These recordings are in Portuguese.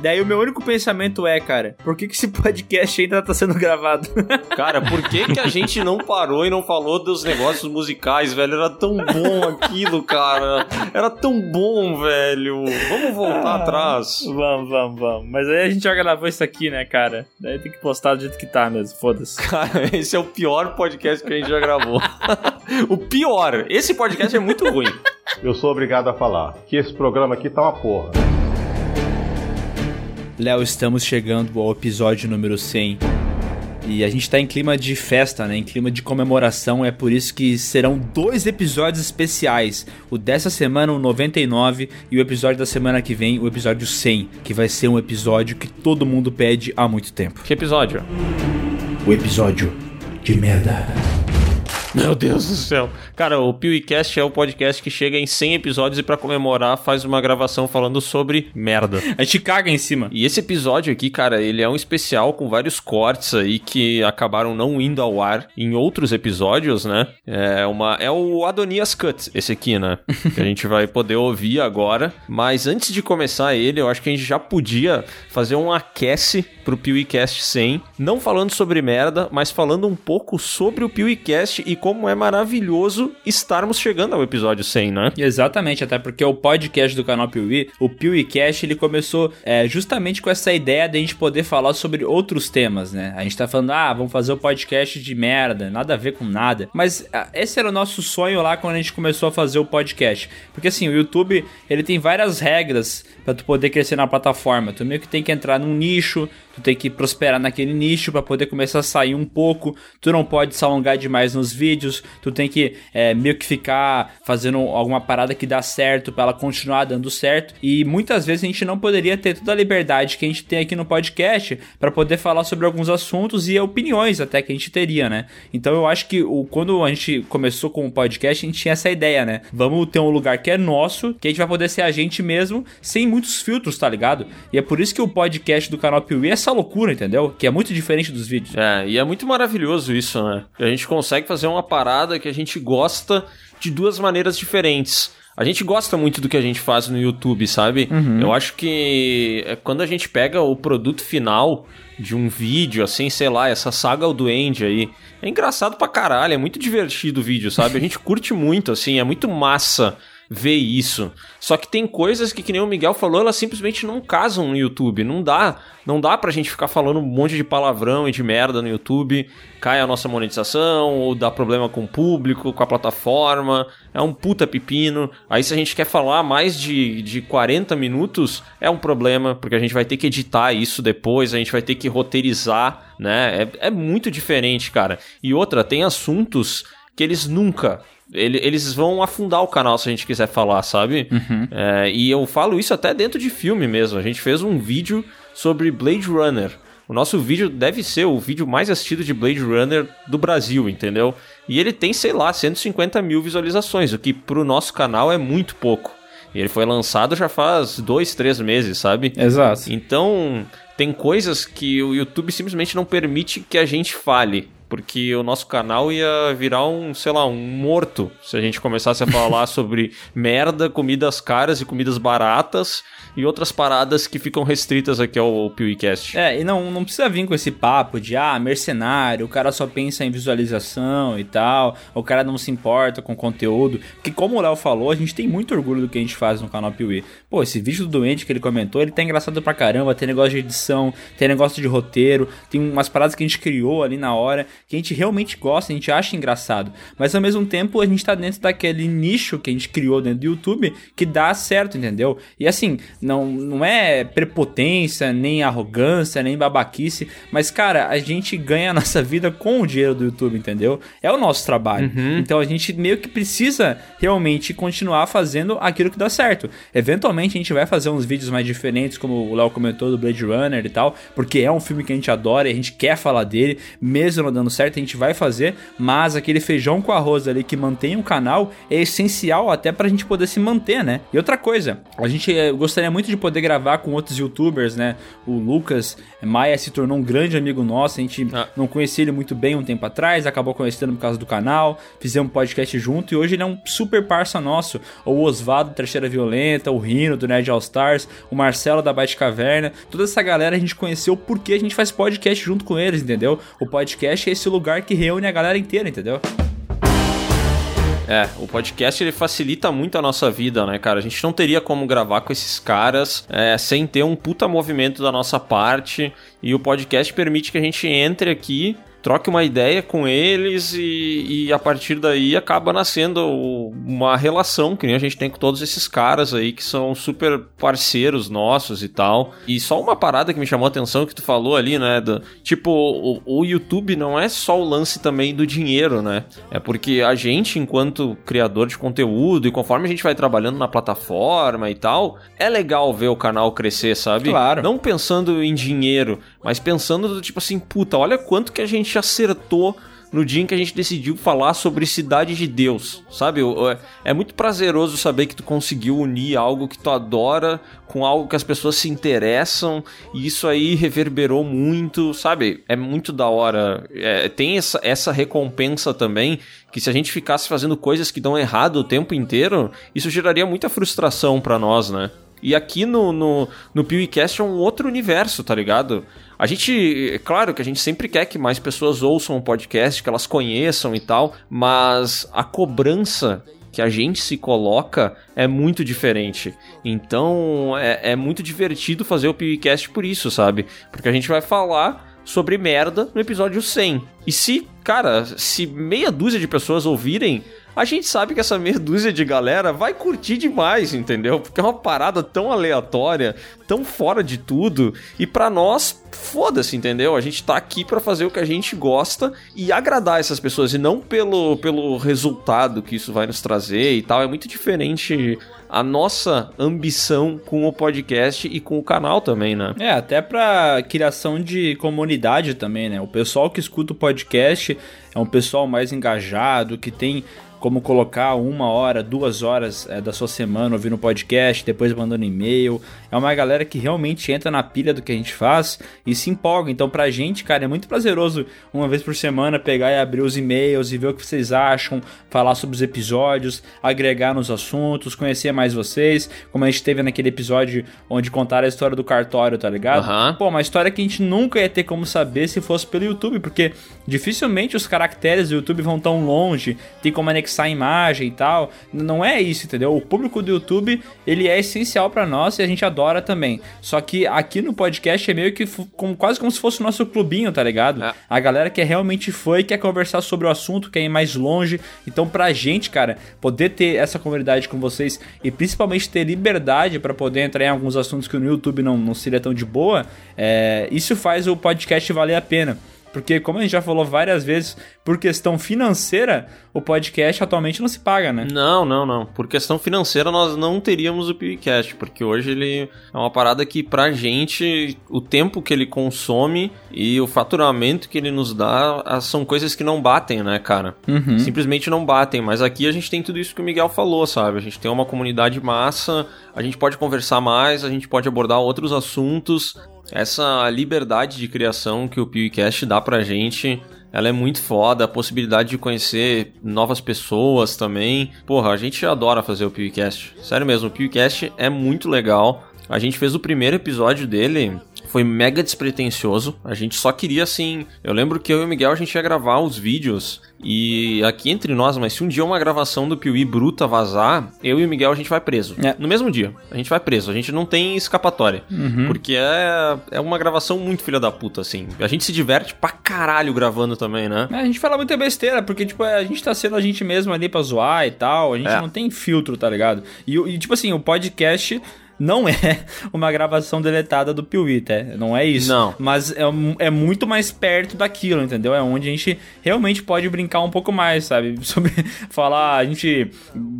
Daí o meu único pensamento é, cara, por que, que esse podcast ainda tá sendo gravado? Cara, por que, que a gente não parou e não falou dos negócios musicais, velho? Era tão bom aquilo, cara. Era tão bom, velho. Vamos voltar ah, atrás. Vamos, vamos, vamos. Mas aí a gente já gravou isso aqui, né, cara? Daí tem que postar do jeito que tá mesmo, foda-se. Cara, esse é o pior podcast que a gente já gravou. o pior. Esse podcast é muito ruim. Eu sou obrigado a falar que esse programa aqui tá uma porra. Léo, estamos chegando ao episódio número 100. E a gente tá em clima de festa, né? Em clima de comemoração. É por isso que serão dois episódios especiais. O dessa semana, o 99, e o episódio da semana que vem, o episódio 100. Que vai ser um episódio que todo mundo pede há muito tempo. Que episódio? O episódio de merda. Meu Deus do céu. Cara, o PewCast é o podcast que chega em 100 episódios e para comemorar faz uma gravação falando sobre merda. A gente caga em cima. E esse episódio aqui, cara, ele é um especial com vários cortes aí que acabaram não indo ao ar em outros episódios, né? É, uma, é o Adonias Cut, esse aqui, né? que a gente vai poder ouvir agora. Mas antes de começar ele, eu acho que a gente já podia fazer um aquece pro PewCast 100, não falando sobre merda, mas falando um pouco sobre o PewCast e como é maravilhoso estarmos chegando ao episódio 100, né? Exatamente, até porque o podcast do canal Piuí, o PewCast, ele começou é, justamente com essa ideia de a gente poder falar sobre outros temas, né? A gente tá falando, ah, vamos fazer o um podcast de merda, nada a ver com nada. Mas ah, esse era o nosso sonho lá quando a gente começou a fazer o podcast. Porque assim, o YouTube, ele tem várias regras para tu poder crescer na plataforma. Tu meio que tem que entrar num nicho, tu tem que prosperar naquele nicho para poder começar a sair um pouco. Tu não pode se alongar demais nos vídeos, tu tem que é, meio que ficar fazendo alguma parada que dá certo para ela continuar dando certo. E muitas vezes a gente não poderia ter toda a liberdade que a gente tem aqui no podcast para poder falar sobre alguns assuntos e opiniões até que a gente teria, né? Então eu acho que o, quando a gente começou com o podcast, a gente tinha essa ideia, né? Vamos ter um lugar que é nosso, que a gente vai poder ser a gente mesmo, sem muitos filtros, tá ligado? E é por isso que o podcast do canal Piuí é essa loucura, entendeu? Que é muito diferente dos vídeos. É, e é muito maravilhoso isso, né? A gente consegue fazer uma parada que a gente gosta de duas maneiras diferentes. A gente gosta muito do que a gente faz no YouTube, sabe? Uhum. Eu acho que é quando a gente pega o produto final de um vídeo, assim, sei lá, essa saga ao Duende aí. É engraçado pra caralho, é muito divertido o vídeo, sabe? A gente curte muito, assim, é muito massa ver isso. Só que tem coisas que, que nem o Miguel falou, elas simplesmente não casam no YouTube. Não dá. Não dá pra gente ficar falando um monte de palavrão e de merda no YouTube. Cai a nossa monetização, ou dá problema com o público, com a plataforma. É um puta pepino. Aí se a gente quer falar mais de, de 40 minutos, é um problema, porque a gente vai ter que editar isso depois, a gente vai ter que roteirizar, né? É, é muito diferente, cara. E outra, tem assuntos que eles nunca ele, eles vão afundar o canal se a gente quiser falar, sabe? Uhum. É, e eu falo isso até dentro de filme mesmo. A gente fez um vídeo sobre Blade Runner. O nosso vídeo deve ser o vídeo mais assistido de Blade Runner do Brasil, entendeu? E ele tem, sei lá, 150 mil visualizações, o que pro nosso canal é muito pouco. E ele foi lançado já faz dois, três meses, sabe? Exato. Então, tem coisas que o YouTube simplesmente não permite que a gente fale porque o nosso canal ia virar um, sei lá, um morto se a gente começasse a falar sobre merda, comidas caras e comidas baratas e outras paradas que ficam restritas aqui ao PewCast. É, e não, não precisa vir com esse papo de, ah, mercenário, o cara só pensa em visualização e tal, o cara não se importa com conteúdo, porque como o Léo falou, a gente tem muito orgulho do que a gente faz no canal Piuí. Pô, esse vídeo do doente que ele comentou, ele tá engraçado pra caramba, tem negócio de edição, tem negócio de roteiro, tem umas paradas que a gente criou ali na hora, que a gente realmente gosta, a gente acha engraçado, mas ao mesmo tempo a gente tá dentro daquele nicho que a gente criou dentro do YouTube que dá certo, entendeu? E assim, não, não é prepotência, nem arrogância, nem babaquice, mas cara, a gente ganha a nossa vida com o dinheiro do YouTube, entendeu? É o nosso trabalho. Uhum. Então a gente meio que precisa realmente continuar fazendo aquilo que dá certo. Eventualmente a gente vai fazer uns vídeos mais diferentes, como o Léo comentou do Blade Runner e tal, porque é um filme que a gente adora e a gente quer falar dele, mesmo não dando dando certo, a gente vai fazer, mas aquele feijão com arroz ali que mantém o canal é essencial até pra gente poder se manter, né? E outra coisa, a gente eh, gostaria muito de poder gravar com outros youtubers, né? O Lucas Maia se tornou um grande amigo nosso, a gente ah. não conhecia ele muito bem um tempo atrás, acabou conhecendo por causa do canal, fizemos um podcast junto e hoje ele é um super parça nosso. O Osvaldo Trecheira Violenta, o Rino do Nerd All Stars, o Marcelo da Bate Caverna, toda essa galera a gente conheceu porque a gente faz podcast junto com eles, entendeu? O podcast é esse lugar que reúne a galera inteira, entendeu? É, o podcast ele facilita muito a nossa vida, né, cara? A gente não teria como gravar com esses caras é, sem ter um puta movimento da nossa parte. E o podcast permite que a gente entre aqui troque uma ideia com eles e, e, a partir daí acaba nascendo uma relação que a gente tem com todos esses caras aí que são super parceiros nossos e tal. E só uma parada que me chamou a atenção que tu falou ali, né? Do, tipo, o, o YouTube não é só o lance também do dinheiro, né? É porque a gente, enquanto criador de conteúdo e conforme a gente vai trabalhando na plataforma e tal, é legal ver o canal crescer, sabe? Claro. Não pensando em dinheiro, mas pensando do tipo assim, puta, olha quanto que a gente acertou no dia em que a gente decidiu falar sobre Cidade de Deus, sabe? É muito prazeroso saber que tu conseguiu unir algo que tu adora com algo que as pessoas se interessam e isso aí reverberou muito, sabe? É muito da hora. É, tem essa, essa recompensa também que se a gente ficasse fazendo coisas que dão errado o tempo inteiro, isso geraria muita frustração para nós, né? E aqui no, no, no PewCast é um outro universo, tá ligado? A gente, é claro que a gente sempre quer que mais pessoas ouçam o podcast, que elas conheçam e tal, mas a cobrança que a gente se coloca é muito diferente. Então é, é muito divertido fazer o PewCast por isso, sabe? Porque a gente vai falar sobre merda no episódio 100. E se, cara, se meia dúzia de pessoas ouvirem, a gente sabe que essa meia dúzia de galera vai curtir demais, entendeu? Porque é uma parada tão aleatória, tão fora de tudo, e para nós, foda-se, entendeu? A gente tá aqui para fazer o que a gente gosta e agradar essas pessoas, e não pelo, pelo resultado que isso vai nos trazer e tal. É muito diferente a nossa ambição com o podcast e com o canal também, né? É, até pra criação de comunidade também, né? O pessoal que escuta o podcast é um pessoal mais engajado, que tem como colocar uma hora, duas horas é, da sua semana ouvindo podcast, depois mandando e-mail. É uma galera que realmente entra na pilha do que a gente faz e se empolga. Então, pra gente, cara, é muito prazeroso uma vez por semana pegar e abrir os e-mails e ver o que vocês acham, falar sobre os episódios, agregar nos assuntos, conhecer mais vocês, como a gente teve naquele episódio onde contaram a história do cartório, tá ligado? Uhum. Pô, uma história que a gente nunca ia ter como saber se fosse pelo YouTube, porque dificilmente os caracteres do YouTube vão tão longe, tem como anexar anexar imagem e tal. Não é isso, entendeu? O público do YouTube, ele é essencial para nós e a gente adora também. Só que aqui no podcast é meio que como, quase como se fosse o nosso clubinho, tá ligado? É. A galera que é realmente foi, quer conversar sobre o assunto, quer ir mais longe. Então, pra gente, cara, poder ter essa comunidade com vocês e principalmente ter liberdade para poder entrar em alguns assuntos que no YouTube não, não seria tão de boa, é, isso faz o podcast valer a pena. Porque, como a gente já falou várias vezes, por questão financeira, o podcast atualmente não se paga, né? Não, não, não. Por questão financeira, nós não teríamos o podcast, porque hoje ele é uma parada que, pra gente, o tempo que ele consome e o faturamento que ele nos dá são coisas que não batem, né, cara? Uhum. Simplesmente não batem. Mas aqui a gente tem tudo isso que o Miguel falou, sabe? A gente tem uma comunidade massa, a gente pode conversar mais, a gente pode abordar outros assuntos essa liberdade de criação que o PewCast dá pra gente, ela é muito foda, a possibilidade de conhecer novas pessoas também. Porra, a gente adora fazer o PewCast. Sério mesmo, o PewCast é muito legal. A gente fez o primeiro episódio dele foi mega despretensioso. A gente só queria assim. Eu lembro que eu e o Miguel a gente ia gravar os vídeos. E aqui entre nós, mas se um dia uma gravação do Piuí bruta vazar, eu e o Miguel a gente vai preso. É. No mesmo dia. A gente vai preso. A gente não tem escapatória. Uhum. Porque é, é uma gravação muito filha da puta, assim. A gente se diverte pra caralho gravando também, né? É, a gente fala muita besteira, porque, tipo, a gente tá sendo a gente mesmo ali pra zoar e tal. A gente é. não tem filtro, tá ligado? E, e tipo assim, o podcast não é uma gravação deletada do tá? Não é isso. Não. Mas é, é muito mais perto daquilo, entendeu? É onde a gente realmente pode brincar um pouco mais, sabe? Sobre falar, a gente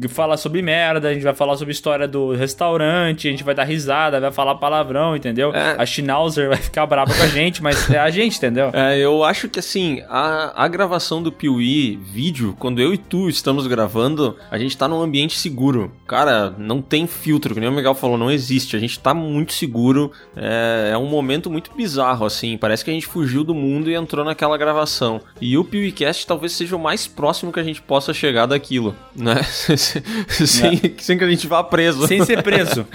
fala sobre merda, a gente vai falar sobre história do restaurante, a gente vai dar risada, vai falar palavrão, entendeu? É. A Schnauzer vai ficar brava com a gente, mas é a gente, entendeu? É, eu acho que assim, a, a gravação do Piuí vídeo, quando eu e tu estamos gravando, a gente tá num ambiente seguro. Cara, não tem filtro, que nem o Miguel falou, não existe. A gente tá muito seguro. É, é um momento muito bizarro, assim. Parece que a gente fugiu do mundo e entrou naquela gravação. E o PewCast talvez seja o mais próximo que a gente possa chegar daquilo, né? sem, é. sem que a gente vá preso. Sem ser preso.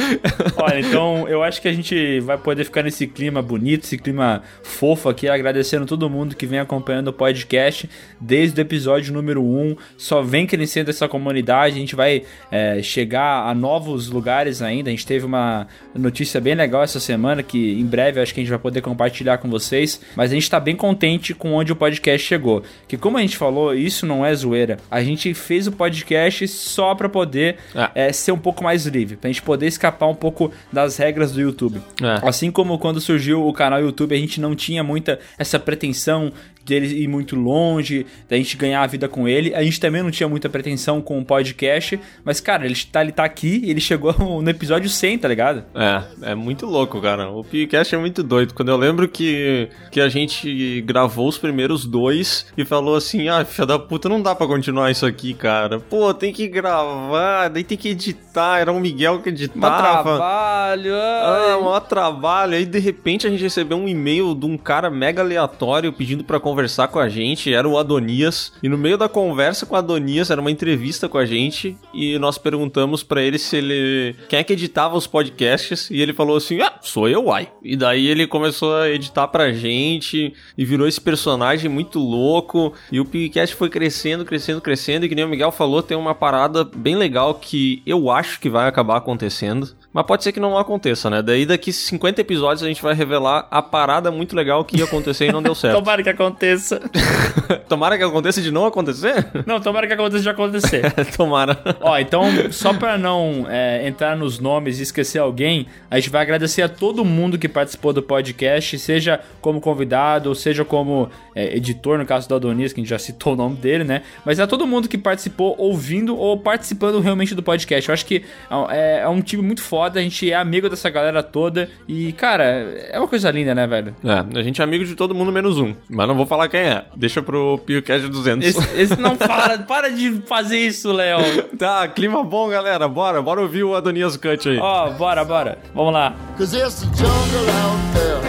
Olha, então eu acho que a gente vai poder ficar nesse clima bonito, esse clima fofo aqui, agradecendo todo mundo que vem acompanhando o podcast desde o episódio número 1. Só vem crescendo essa comunidade, a gente vai é, chegar a novos lugares ainda. A gente teve uma notícia bem legal essa semana que em breve acho que a gente vai poder compartilhar com vocês. Mas a gente está bem contente com onde o podcast chegou. Que como a gente falou, isso não é zoeira. A gente fez o podcast só para poder é. É, ser um pouco mais livre, pra gente poder escapar um pouco das regras do YouTube. É. Assim como quando surgiu o canal YouTube, a gente não tinha muita essa pretensão dele ir muito longe, da gente ganhar a vida com ele. A gente também não tinha muita pretensão com o podcast, mas, cara, ele tá, ele tá aqui e ele chegou no episódio 100, tá ligado? É, é muito louco, cara. O podcast é muito doido. Quando eu lembro que, que a gente gravou os primeiros dois e falou assim: ah, filha da puta, não dá pra continuar isso aqui, cara. Pô, tem que gravar, daí tem que editar. Era o Miguel que editava. Mó trabalho, ai. Ah, mó trabalho. Aí, de repente, a gente recebeu um e-mail de um cara mega aleatório pedindo pra conversar conversar com a gente era o Adonias. E no meio da conversa com o Adonias, era uma entrevista com a gente. E nós perguntamos para ele se ele. Quem é que editava os podcasts? E ele falou assim: Ah, sou eu, uai. E daí ele começou a editar pra gente. E virou esse personagem muito louco. E o podcast foi crescendo, crescendo, crescendo. E que nem o Miguel falou, tem uma parada bem legal que eu acho que vai acabar acontecendo. Mas pode ser que não aconteça, né? Daí daqui 50 episódios a gente vai revelar a parada muito legal que ia acontecer e não deu certo. Tomara que aconteça. tomara que aconteça de não acontecer? Não, tomara que aconteça de acontecer. tomara. Ó, então, só pra não é, entrar nos nomes e esquecer alguém, a gente vai agradecer a todo mundo que participou do podcast, seja como convidado, ou seja como é, editor, no caso do Adonis, que a gente já citou o nome dele, né? Mas a todo mundo que participou ouvindo ou participando realmente do podcast. Eu acho que é, é um time muito forte foda, a gente é amigo dessa galera toda. E, cara, é uma coisa linda, né, velho? É, a gente é amigo de todo mundo menos um. Mas não vou falar quem é. Deixa pro PewCast 200. Esse, esse não para, para de fazer isso, Léo. tá, clima bom, galera. Bora, bora ouvir o Adonias Cut aí. Ó, oh, bora, bora. Vamos lá. Cause there's a jungle out there.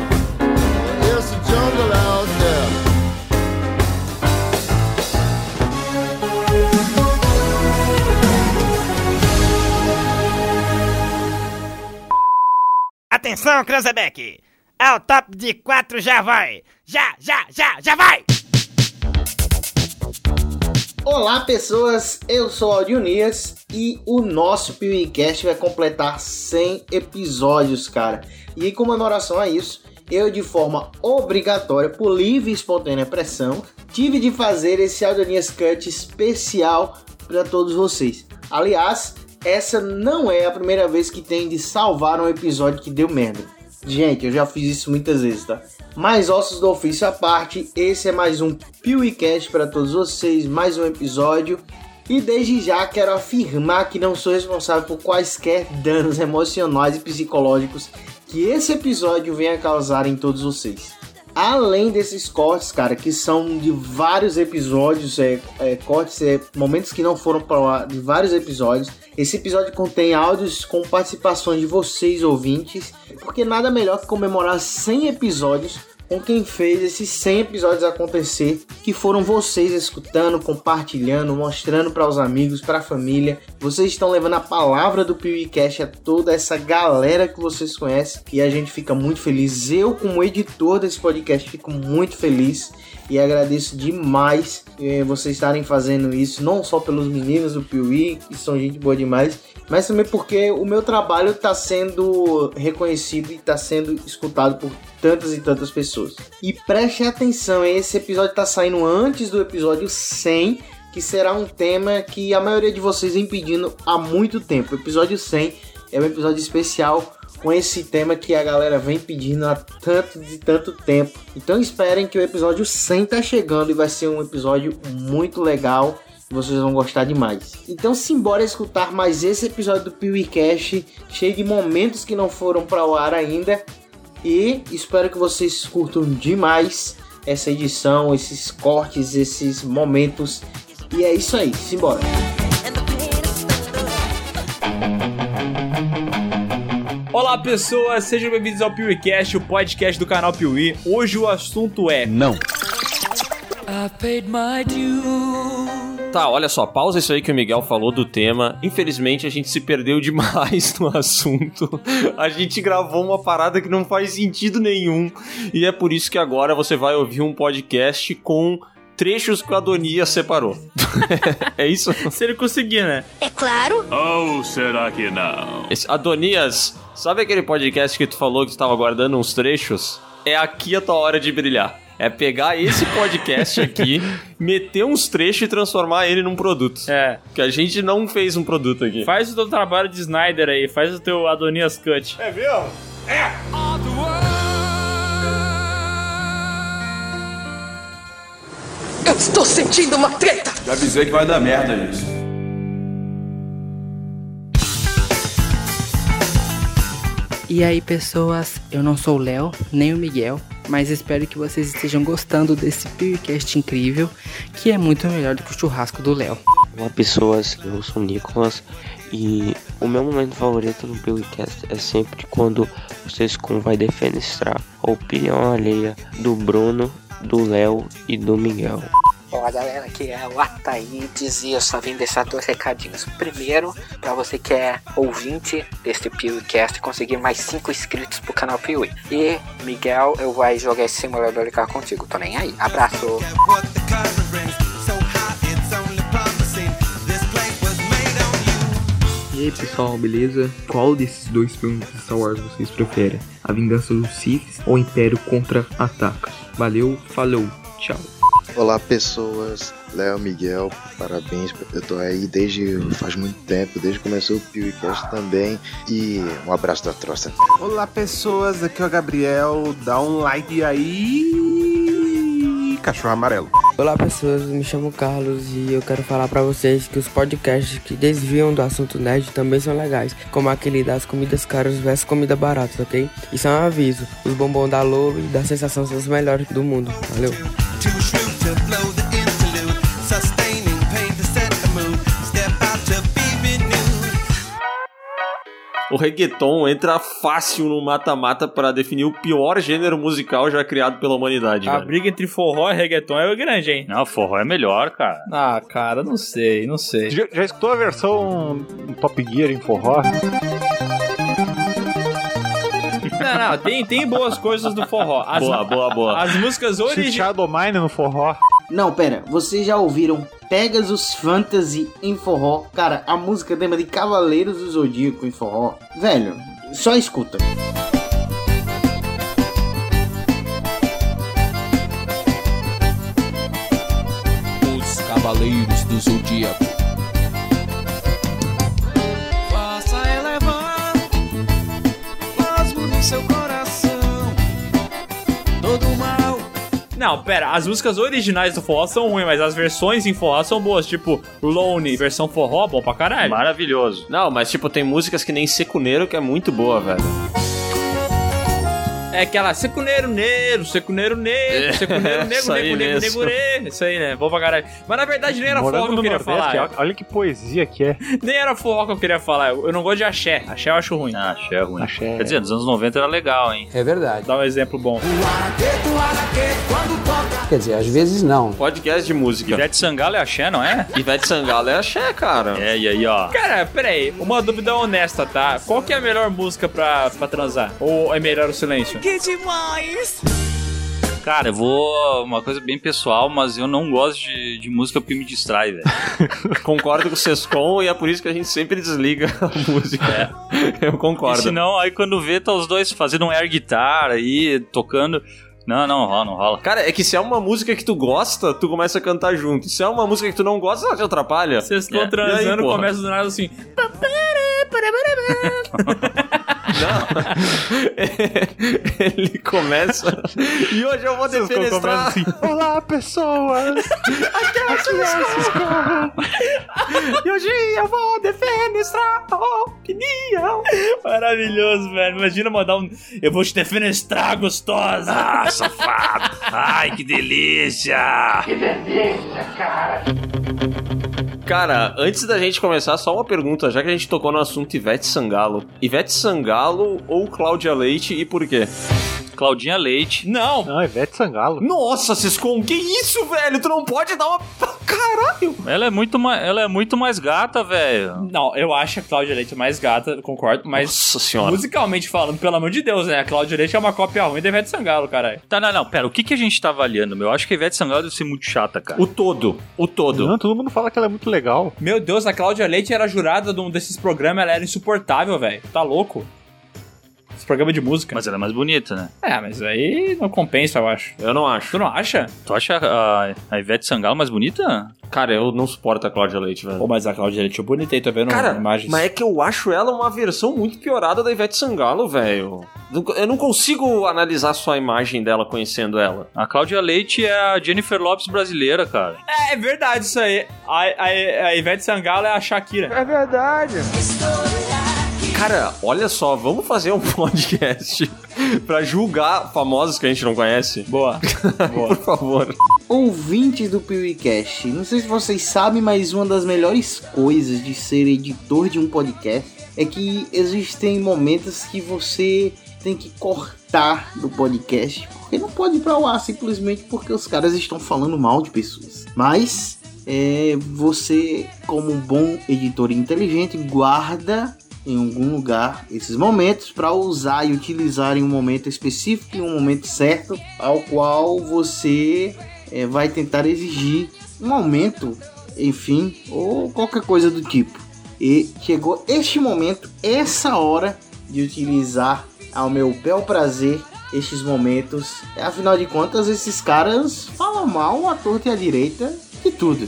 There's a jungle out there. Atenção, Cranzebeck! Ao top de quatro já vai! Já, já, já, já vai! Olá pessoas, eu sou Audionias e o nosso PewCast vai completar 100 episódios, cara. E em comemoração a isso, eu de forma obrigatória, por livre e espontânea pressão, tive de fazer esse Audionias Cut especial para todos vocês. Aliás, essa não é a primeira vez que tem de salvar um episódio que deu merda. Gente, eu já fiz isso muitas vezes, tá? Mais ossos do ofício à parte, esse é mais um PewCast para todos vocês, mais um episódio. E desde já quero afirmar que não sou responsável por quaisquer danos emocionais e psicológicos que esse episódio venha causar em todos vocês. Além desses cortes, cara, que são de vários episódios, é, é cortes, é, momentos que não foram para de vários episódios. Esse episódio contém áudios com participações de vocês ouvintes, porque nada melhor que comemorar 100 episódios com quem fez esses 100 episódios acontecer, que foram vocês escutando, compartilhando, mostrando para os amigos, para a família. Vocês estão levando a palavra do PewCast a toda essa galera que vocês conhecem e a gente fica muito feliz. Eu, como editor desse podcast, fico muito feliz e agradeço demais eh, vocês estarem fazendo isso, não só pelos meninos do Piuí, que são gente boa demais, mas também porque o meu trabalho está sendo reconhecido e está sendo escutado por tantas e tantas pessoas. E preste atenção, esse episódio está saindo antes do episódio 100, que será um tema que a maioria de vocês vem pedindo há muito tempo. O episódio 100 é um episódio especial com esse tema que a galera vem pedindo há tanto de tanto tempo. Então esperem que o episódio 100 tá chegando e vai ser um episódio muito legal. Vocês vão gostar demais. Então simbora escutar mais esse episódio do PeeWeeCast, cheio de momentos que não foram para o ar ainda. E espero que vocês curtam demais essa edição, esses cortes, esses momentos. E é isso aí, simbora. Olá pessoas, sejam bem-vindos ao PeeWeeCast, o podcast do canal Piuí. Hoje o assunto é Não. Tá, olha só, pausa isso aí que o Miguel falou do tema. Infelizmente a gente se perdeu demais no assunto. A gente gravou uma parada que não faz sentido nenhum. E é por isso que agora você vai ouvir um podcast com trechos que o Adonias separou. é isso? se ele conseguir, né? Ou será que não? Esse Adonias, sabe aquele podcast que tu falou que tu tava guardando uns trechos? É aqui a tua hora de brilhar. É pegar esse podcast aqui, meter uns trechos e transformar ele num produto. É. Que a gente não fez um produto aqui. Faz o teu trabalho de Snyder aí, faz o teu Adonias Cut. É mesmo? Eu estou sentindo uma treta! Já avisei que vai dar merda isso. E aí, pessoas, eu não sou o Léo, nem o Miguel, mas espero que vocês estejam gostando desse podcast incrível, que é muito melhor do que o churrasco do Léo. Olá pessoas, eu sou o Nicolas e o meu momento favorito no PewCast é sempre quando vocês com vai defenestrar a opinião alheia do Bruno, do Léo e do Miguel. Olá galera, aqui é o Ataídes e eu só vim deixar dois recadinhos. Primeiro, para você que é ouvinte deste PewCast, conseguir mais 5 inscritos pro canal Peewee. E Miguel, eu vou jogar esse simulador de carro contigo, tô nem aí. Abraço! E aí pessoal, beleza? Qual desses dois filmes de Star Wars vocês preferem? A Vingança dos Sith ou Império Contra-Ataca? Valeu, falou, tchau. Olá pessoas, Léo Miguel, parabéns, eu tô aí desde faz muito tempo, desde que começou o PewCast também. E um abraço da troça. Olá pessoas, aqui é o Gabriel, dá um like aí, cachorro amarelo. Olá pessoas, me chamo Carlos e eu quero falar pra vocês que os podcasts que desviam do assunto nerd também são legais, como aquele das comidas caras versus comida barata, ok? Isso é um aviso, os bombons da Lolo e da Sensação são os melhores do mundo, valeu! O reggaeton entra fácil no mata-mata pra definir o pior gênero musical já criado pela humanidade, A velho. briga entre forró e reggaeton é grande, hein? Não, forró é melhor, cara. Ah, cara, não sei, não sei. Já, já escutou a versão Top Gear em forró? Não, não, tem, tem boas coisas do forró. As, Boa, boa, boa. As músicas originais. Shadow Mine no forró. Não, pera, vocês já ouviram Pegasus Fantasy em forró? Cara, a música tema de Cavaleiros do Zodíaco em forró. Velho, só escuta. Os Cavaleiros do Zodíaco. Não, pera, as músicas originais do forró são ruins, mas as versões em forró são boas. Tipo, Lone, versão forró, bom pra caralho. Maravilhoso. Não, mas tipo, tem músicas que nem Secuneiro que é muito boa, velho. É aquela secuneiro negro, secuneiro negro, secuneiro negro, Isso aí nego, nego, mesmo. nego, nego. Isso aí, né? Bom pra caralho. Mas na verdade nem era forró que eu queria Nordeste, falar. olha que poesia que é. Nem era forró que eu queria falar. Eu eu não gosto de axé. Axé eu acho ruim. Ah, axé é ruim. Axé. Quer dizer, nos anos 90 era legal, hein? É verdade. Dá um exemplo bom. Quer dizer, às vezes não. Podcast de música. Ivete Sangalo é axé, não é? Ivete Sangalo é axé, cara. É, e aí, ó. Cara, peraí, uma dúvida honesta, tá? Qual que é a melhor música pra, pra transar? Ou é melhor o silêncio? Cara, eu vou. Uma coisa bem pessoal, mas eu não gosto de, de música porque me distrai, velho. Concordo com o Sescon e é por isso que a gente sempre desliga a música. Eu E concordo. senão, aí quando vê, tá os dois fazendo um air guitar aí, tocando. Não, não rola, não rola. Cara, é que se é uma música que tu gosta, tu começa a cantar junto. Se é uma música que tu não gosta, ela te atrapalha. Vocês estão É. transando, E começa do nada assim. Ele começa. E hoje eu vou defenestrar. Assim, Olá, pessoas! Aqui é o Cisco! E hoje eu vou defenestrar a opinião. Maravilhoso, velho. Imagina mandar um. Eu vou te defenestrar, gostosa. Ah, safado. Ai, que delícia. Que delícia, cara. Cara, antes da gente começar, só uma pergunta, já que a gente tocou no assunto Ivete Sangalo. Ivete Sangalo ou Cláudia Leite e por quê? Claudinha Leite. Não! Não, Ivete Sangalo. Nossa, Ciscom, que isso, velho? Tu não pode dar uma. Caralho! Ela é muito mais, ela é muito mais gata, velho. Não, eu acho a Cláudia Leite mais gata, concordo, mas Nossa senhora. musicalmente falando, pelo amor de Deus, né? A Cláudia Leite é uma cópia ruim da Ivete Sangalo, caralho. Tá, não, não, pera, o que, que a gente tá avaliando, meu? Eu acho que a Ivete Sangalo deve ser muito chata, cara. O todo. O todo. Não, todo mundo fala que ela é muito legal. Meu Deus, a Cláudia Leite era jurada de um desses programas, ela era insuportável, velho. Tá louco? Esse programa de música. Mas ela é mais bonita, né? É, mas aí não compensa, eu acho. Eu não acho. Tu não acha? Tu acha a, a Ivete Sangalo mais bonita? Cara, eu não suporto a Cláudia Leite, velho. Pô, mas a Cláudia Leite eu bonitei, tô vendo Cara, imagens. mas é que eu acho ela uma versão muito piorada da Ivete Sangalo, velho. Eu não consigo analisar só a imagem dela conhecendo ela. A Cláudia Leite é a Jennifer Lopes brasileira, cara. É, é verdade isso aí. A, a, a Ivete Sangalo é a Shakira. É verdade. Cara, olha só, vamos fazer um podcast pra julgar famosos que a gente não conhece? Boa. Boa. Por favor. Ouvinte do PewCast, não sei se vocês sabem, mas uma das melhores coisas de ser editor de um podcast é que existem momentos que você tem que cortar do podcast, porque não pode ir pra o ar simplesmente porque os caras estão falando mal de pessoas. Mas é, você, como um bom editor inteligente, guarda em algum lugar esses momentos para usar e utilizar em um momento específico, em um momento certo, ao qual você é, vai tentar exigir um aumento, enfim, ou qualquer coisa do tipo. E chegou este momento, essa hora de utilizar ao meu bel prazer estes momentos. Afinal de contas, esses caras falam mal à torta e à direita de tudo.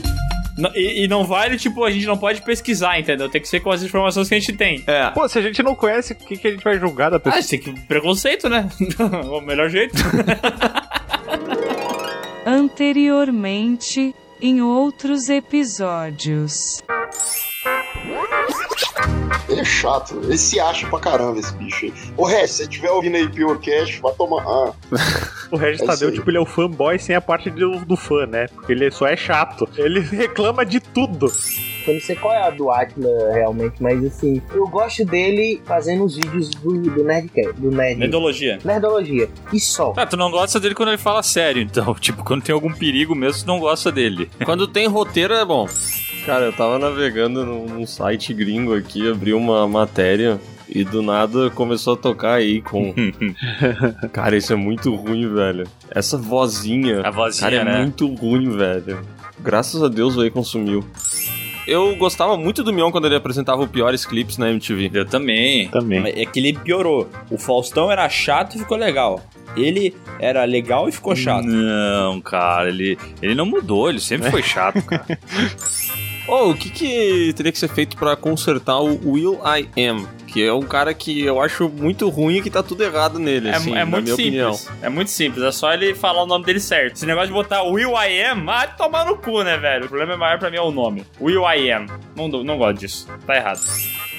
Não- E, e não vale, tipo, a gente não pode pesquisar, entendeu? Tem que ser com as informações que a gente tem. É. Pô, se a gente não conhece, o que, que a gente vai julgar da Ah, pessoa? isso tem que preconceito, né? o melhor jeito. Anteriormente, em outros episódios. Ele é chato, ele se acha pra caramba esse bicho aí. Ô, Ré, se você estiver ouvindo aí Purecast, vai tomar. Ah, O Regis É Tadeu, tipo, ele é o fanboy sem a parte do, do fã, né? Porque ele só é chato. Ele reclama de tudo. Eu não sei qual é a do Atila realmente, mas assim, eu gosto dele fazendo os vídeos do, do Nerdcast, do Nerd. Nerdologia. Nerdologia. E só. Ah, tu não gosta dele quando ele fala sério, então. Tipo, quando tem algum perigo mesmo, tu não gosta dele. Quando tem roteiro é bom. Cara, eu tava navegando num, site gringo aqui, abri uma matéria e do nada começou a tocar aí com. cara, isso é muito ruim, velho. Essa vozinha. A vozinha, Cara, é né? muito ruim, velho. Graças a Deus o Akon sumiu. Eu gostava muito do Mion quando ele apresentava o piores clipes na MTV. Eu também. Também. É que ele piorou. O Faustão era chato e ficou legal. Ele era legal e ficou chato. Não, cara, ele, ele não mudou, ele sempre foi chato, cara. Oh, o que que teria que ser feito pra consertar o Will I Am? Que é um cara que eu acho muito ruim e que tá tudo errado nele, É, assim, é na muito minha opinião. simples. É muito simples. É só ele falar o nome dele certo. Esse negócio de botar Will I Am, ah, tomar no cu, né, velho? O problema é maior pra mim é o nome. Will I Am. Não, não gosto disso. Tá errado.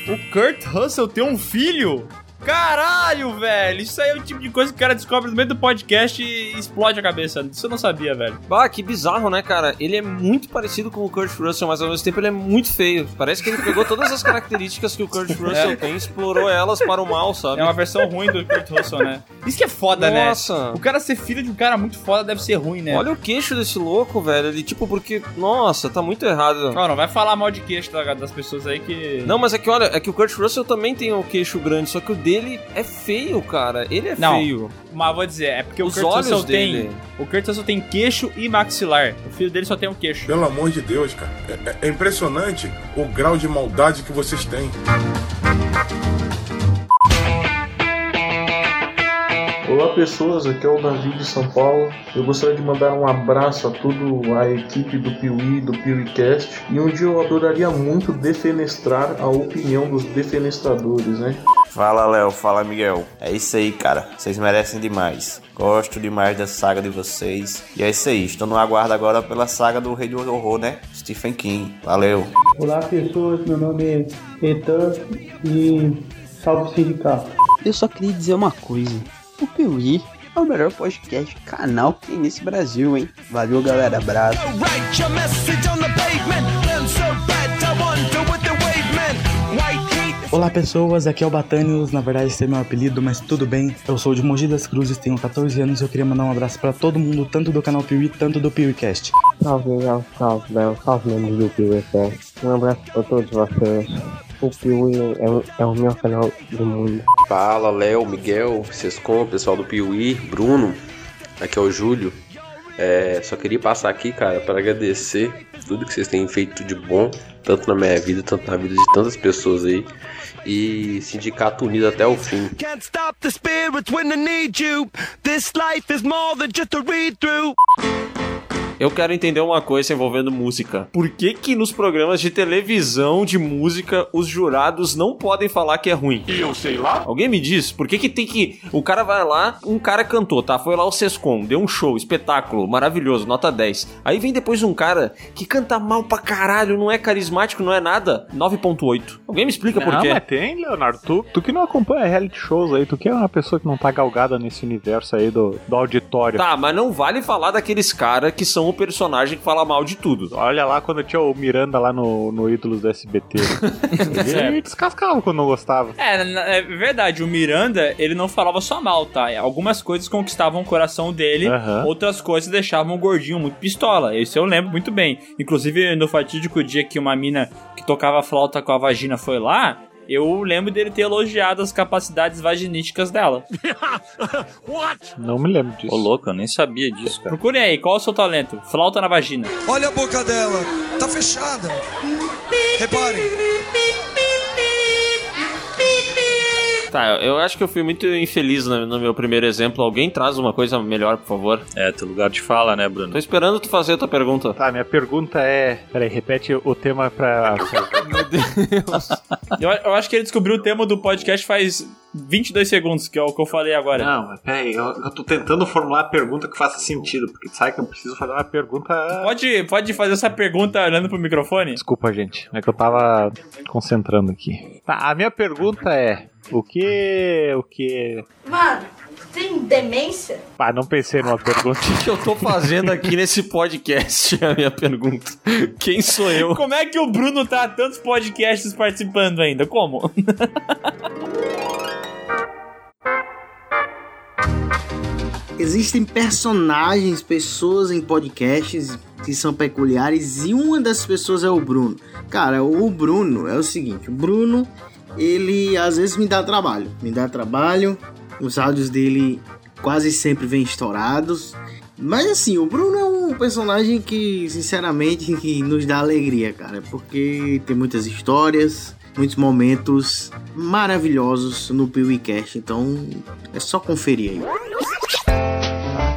O Kurt Russell tem um filho? Caralho, velho! Isso aí é o tipo de coisa que o cara descobre no meio do podcast e explode a cabeça. Isso eu não sabia, velho. Bah, que bizarro, né, cara? Ele é muito parecido com o Kurt Russell, mas ao mesmo tempo ele é muito feio. Parece que ele pegou todas as características que o Kurt Russell É. tem e explorou elas para o mal, sabe? É uma versão ruim do Kurt Russell, né? Isso que é foda, Nossa. né? O cara ser filho de um cara muito foda deve ser ruim, né? Olha o queixo desse louco, velho. Ele, tipo, porque. Nossa, tá muito errado. Ó, não vai falar mal de queixo da- das pessoas aí que. Não, mas é que olha, é que o Kurt Russell também tem o queixo grande, só que o dele é feio, cara. Ele é Não, feio. Mas vou dizer, é porque Os o Kurt olhos Russell dele. tem. O Kurt Russell tem queixo e maxilar. O filho dele só tem um queixo. Pelo amor de Deus, cara. É, é impressionante o grau de maldade que vocês têm. Olá pessoas, aqui é o Davi de São Paulo. Eu gostaria de mandar um abraço a toda a equipe do Piuí, do PiuíCast. E um dia eu adoraria muito defenestrar a opinião dos defenestradores, né? Fala Léo, fala Miguel. É isso aí, cara. Vocês merecem demais. Gosto demais da saga de vocês. E é isso aí. Estou no aguardo agora pela saga do Rei do Horror, né? Stephen King. Valeu. Olá pessoas, meu nome é Etan e salve sindicato. Eu só queria dizer uma coisa. O Piuí é o melhor podcast canal que tem nesse Brasil, hein? Valeu, galera. Abraço. Olá pessoas, aqui é o Batânios, na verdade esse é meu apelido, mas tudo bem. Eu sou de Mogi das Cruzes, tenho 14 anos e eu queria mandar um abraço pra todo mundo, tanto do canal Piuí, tanto do PiuíCast. Salve, salve, Léo, salve, membros do PiuíCast. Um abraço pra todos vocês. O Piuí é, o- é o melhor canal do mundo. Fala, Léo, Miguel, Sescom, pessoal do Piuí, Bruno, aqui é o Júlio. É, só queria passar aqui, cara, para agradecer tudo que vocês têm feito de bom, tanto na minha vida, tanto na vida de tantas pessoas aí. E Sindicato Unido até o fim. Can't Eu quero entender uma coisa envolvendo música. Por que que nos programas de televisão de música os jurados não podem falar que é ruim? Eu sei lá. Alguém me diz, por que que tem que... O cara vai lá, um cara cantou, tá? Foi lá o Sescom, deu um show, espetáculo, maravilhoso, nota 10. Aí vem depois um cara que canta mal pra caralho, não é carismático, não é nada, 9.8. Alguém me explica por não, quê? mas tem, Leonardo. Tu, tu que não acompanha reality shows aí, tu que é uma pessoa que não tá galgada nesse universo aí do, do auditório. Tá, mas não vale falar daqueles caras que são o personagem que fala mal de tudo. Olha lá quando tinha o Miranda lá no, no Ídolos do SBT. Ele Certo. descascava quando não gostava. É, é verdade, o Miranda, ele não falava só mal, tá? Algumas coisas conquistavam o coração dele, Aham. outras coisas deixavam o gordinho muito pistola. Isso eu lembro muito bem. Inclusive, no fatídico dia que uma mina que tocava flauta com a vagina foi lá, eu lembro dele ter elogiado as capacidades vaginísticas dela. Não me lembro disso. Ô, louco, eu nem sabia disso, cara. Procurem aí, qual é o seu talento? Flauta na vagina. Olha a boca dela, tá fechada. Reparem. Tá, eu acho que eu fui muito infeliz no, no meu primeiro exemplo. Alguém traz uma coisa melhor, por favor. É, teu lugar de fala, né, Bruno? Tô esperando tu fazer a tua pergunta. Tá, minha pergunta é. Peraí, repete o tema pra. Eu, eu acho que ele descobriu o tema do podcast faz 22 segundos, que é o que eu falei agora. Não, mas peraí, eu, eu tô tentando formular a pergunta que faça sentido, porque sabe que eu preciso fazer uma pergunta. Pode, pode fazer essa pergunta olhando pro microfone? Desculpa, gente, é que eu tava concentrando aqui. Tá, a minha pergunta é: o que. O que. Mano, tem demência? Ah, não pensei numa pergunta. O que eu tô fazendo aqui nesse podcast? É a minha pergunta. Quem sou eu? Como é que o Bruno tá há tantos podcasts participando ainda? Como? Existem personagens, pessoas em podcasts que são peculiares e uma dessas pessoas é o Bruno. Cara, o Bruno é o seguinte, o Bruno, ele às vezes me dá trabalho, me dá trabalho. Os áudios dele quase sempre vêm estourados. Mas assim, o Bruno é um personagem que, sinceramente, nos dá alegria, cara, porque tem muitas histórias, muitos momentos maravilhosos no PeeWeeCast, então é só conferir aí.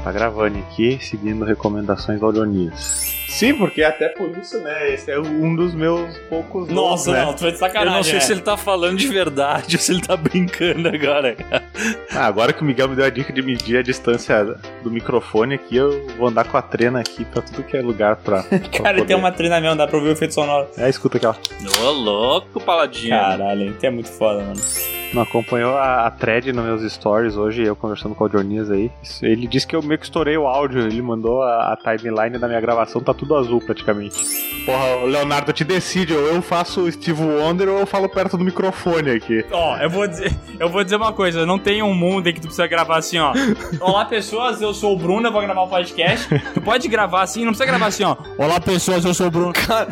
Tá gravando aqui, seguindo recomendações do Audionias. Sim, porque até por isso, né? Esse é um dos meus poucos. Nossa, nomes, né? não, tu foi de sacanagem. Eu não sei é. se ele tá falando de verdade ou se ele tá brincando agora. Ah, agora que o Miguel me deu a dica de medir a distância do microfone aqui, eu vou andar com a trena aqui pra tudo que é lugar pra. pra Cara, ele tem uma treinamento, dá pra ouvir o efeito sonoro. É, escuta aqui, ó. Ô, louco, paladinho. Caralho, ele é muito foda, mano. Não acompanhou a, a thread nos meus stories hoje, eu conversando com o Dionias aí. Ele disse que eu meio que estourei o áudio, ele mandou a, a timeline da minha gravação, tá tudo azul praticamente. Porra, o Leonardo te decide, ou eu faço Steve Wonder ou eu falo perto do microfone aqui. Ó, eu vou dizer, eu vou dizer uma coisa, não tem um mundo em que tu precisa gravar assim, ó. Olá pessoas, eu sou o Bruno, eu vou gravar um podcast. Tu pode gravar assim, não precisa gravar assim, ó. Olá pessoas, eu sou o Bruno. Cara,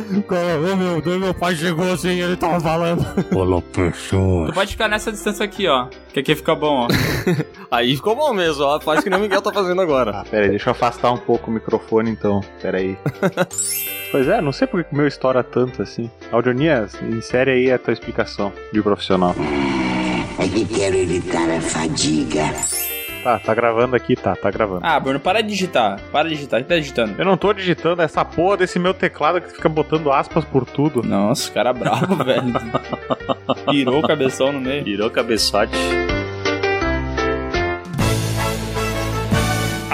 ô meu, Deus, meu pai chegou assim, ele tava falando. Olá, pessoas. Tu pode ficar nessa distância aqui, ó. Que aqui fica bom, ó. Aí ficou bom mesmo, ó. Faz que nem o Miguel tá fazendo agora. Ah, pera aí, deixa eu afastar um pouco o microfone então. Pera aí. pois é, não sei por que o meu estoura tanto assim. Audionias, insere aí a tua explicação de profissional. É que quero evitar a fadiga. Tá, tá gravando aqui, tá, tá gravando. Ah, Bruno, para de digitar. Para de digitar. O que tá digitando? Eu não tô digitando essa porra desse meu teclado que fica botando aspas por tudo. Nossa, cara bravo, velho. Virou o cabeção no meio. Virou cabeçote.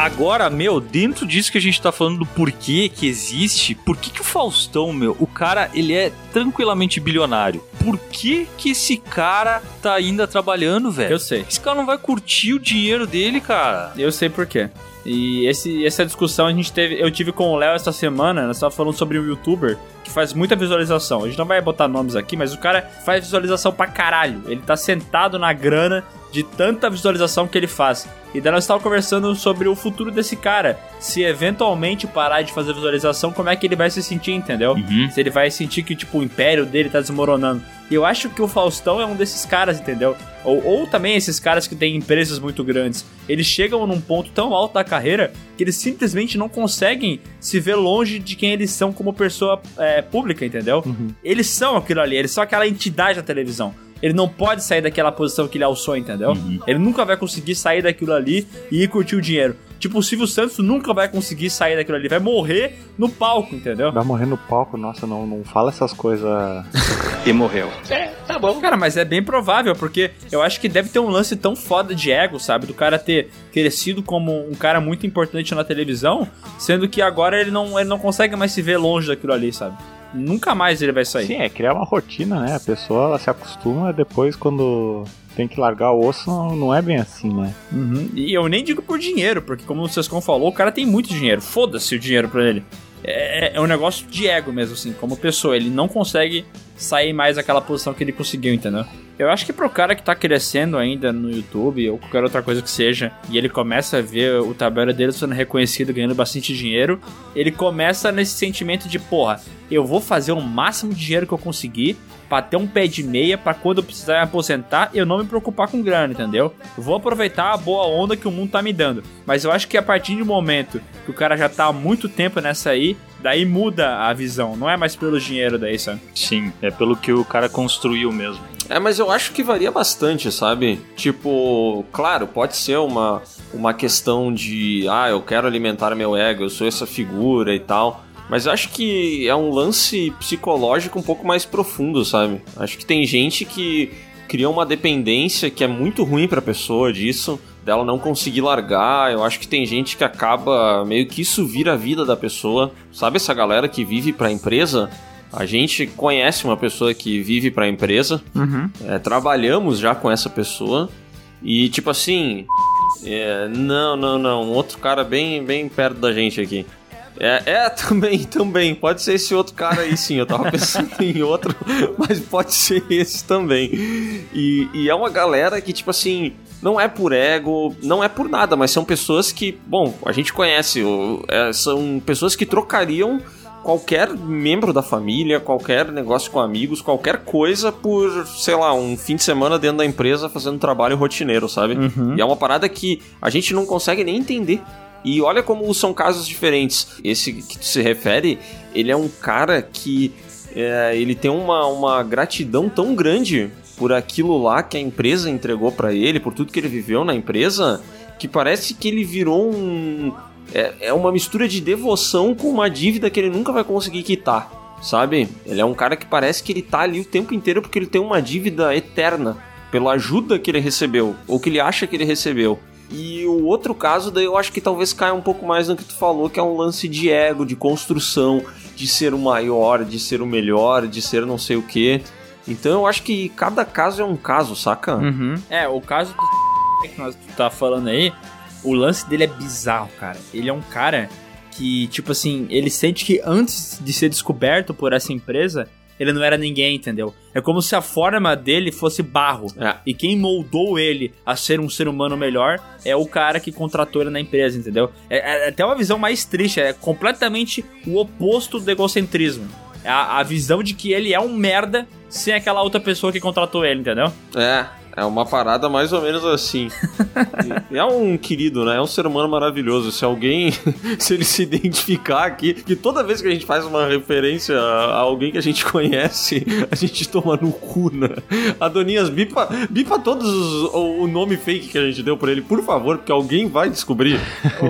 Agora, meu, dentro disso que a gente tá falando do porquê que existe, por que que o Faustão, meu, o cara, ele é tranquilamente bilionário. Por que que esse cara tá ainda trabalhando, velho? Eu sei. Esse cara não vai curtir o dinheiro dele, cara. Eu sei por quê. E esse, essa discussão a gente teve, eu tive com o Léo essa semana, nós tava falando sobre um youtuber que faz muita visualização. A gente não vai botar nomes aqui, mas o cara faz visualização pra caralho. Ele tá sentado na grana de tanta visualização que ele faz. E daí nós estávamos conversando sobre o futuro desse cara. Se eventualmente parar de fazer visualização, como é que ele vai se sentir, entendeu? Se ele vai sentir que, tipo, o império dele tá desmoronando. E eu acho que o Faustão é um desses caras, entendeu? Ou, ou também esses caras que têm empresas muito grandes. Eles chegam num ponto tão alto da carreira que eles simplesmente não conseguem se ver longe de quem eles são como pessoa é, pública, entendeu? Eles são aquilo ali, eles são aquela entidade da televisão. Ele não pode sair daquela posição que ele alçou, entendeu? Ele nunca vai conseguir sair daquilo ali e ir curtir o dinheiro. Tipo, o Silvio Santos nunca vai conseguir sair daquilo ali. Vai morrer no palco, entendeu? Vai morrer no palco, nossa, não, não fala essas coisas. e morreu. É, tá bom. Cara, mas é bem provável, porque eu acho que deve ter um lance tão foda de ego, sabe? Do cara ter crescido como um cara muito importante na televisão, sendo que agora ele não, ele não consegue mais se ver longe daquilo ali, sabe? Nunca mais ele vai sair. Sim, é criar uma rotina, né? A pessoa ela se acostuma, depois quando tem que largar o osso, não, é bem assim, né? Uhum. E eu nem digo por dinheiro, porque como o Sescon falou, o cara tem muito dinheiro. Foda-se o dinheiro pra ele. É, é um negócio de ego mesmo, assim, como pessoa. Ele não consegue sair mais daquela posição que ele conseguiu, entendeu? Eu acho que pro cara que tá crescendo ainda no YouTube ou qualquer outra coisa que seja, e ele começa a ver o trabalho dele sendo reconhecido, ganhando bastante dinheiro, ele começa nesse sentimento de, porra, eu vou fazer o máximo de dinheiro que eu conseguir pra ter um pé de meia pra quando eu precisar me aposentar eu não me preocupar com grana, entendeu? Eu vou aproveitar a boa onda que o mundo tá me dando. Mas eu acho que a partir do momento que o cara já tá há muito tempo nessa aí, daí muda a visão. Não é mais pelo dinheiro daí, sabe? Sim, é pelo que o cara construiu mesmo. É, mas eu acho que varia bastante, sabe? Tipo, claro, pode ser uma, uma questão de, ah, eu quero alimentar meu ego, eu sou essa figura e tal. Mas acho que é um lance psicológico um pouco mais profundo, sabe? Acho que tem gente que cria uma dependência que é muito ruim pra pessoa disso, dela não conseguir largar. Eu acho que tem gente que acaba meio que isso vira a vida da pessoa. Sabe essa galera que vive pra empresa? A gente conhece uma pessoa que vive pra empresa, Uhum. é, trabalhamos já com essa pessoa e tipo assim, é, não, não, não, um outro cara bem, bem perto da gente aqui. É, é, também, também. Pode ser esse outro cara aí, sim. Eu tava pensando em outro, mas pode ser esse também. E, e é uma galera que, tipo assim, não é por ego, não é por nada, mas são pessoas que, bom, a gente conhece. é, são pessoas que trocariam qualquer membro da família, qualquer negócio com amigos, qualquer coisa por, sei lá, um fim de semana dentro da empresa fazendo trabalho rotineiro, sabe? Uhum. E é uma parada que a gente não consegue nem entender. E olha como são casos diferentes. Esse que tu se refere, ele é um cara que é, ele tem uma, uma gratidão tão grande por aquilo lá que a empresa entregou pra ele, por tudo que ele viveu na empresa, que parece que ele virou um. É, é uma mistura de devoção com uma dívida que ele nunca vai conseguir quitar, sabe? Ele é um cara que parece que ele tá ali o tempo inteiro porque ele tem uma dívida eterna pela ajuda que ele recebeu, ou que ele acha que ele recebeu. E o outro caso, daí eu acho que talvez caia um pouco mais no que tu falou, que é um lance de ego, de construção, de ser o maior, de ser o melhor, de ser não sei o quê. Então eu acho que cada caso é um caso, saca? Uhum. É, o caso do que nós tá falando aí, o lance dele é bizarro, cara. Ele é um cara que, tipo assim, ele sente que antes de ser descoberto por essa empresa, ele não era ninguém, entendeu? É como se a forma dele fosse barro. E quem moldou ele a ser um ser humano melhor é o cara que contratou ele na empresa, entendeu? É, é até uma visão mais triste, é completamente o oposto do egocentrismo. É a, a visão de que ele é um merda sem aquela outra pessoa que contratou ele, entendeu? É, É uma parada mais ou menos assim. É um querido, né? É um ser humano maravilhoso. Se alguém, se ele se identificar aqui, que toda vez que a gente faz uma referência a alguém que a gente conhece, a gente toma no cu, né? Adoninhas, bipa, bipa todos os, o, o nome fake que a gente deu pra ele, por favor, porque alguém vai descobrir.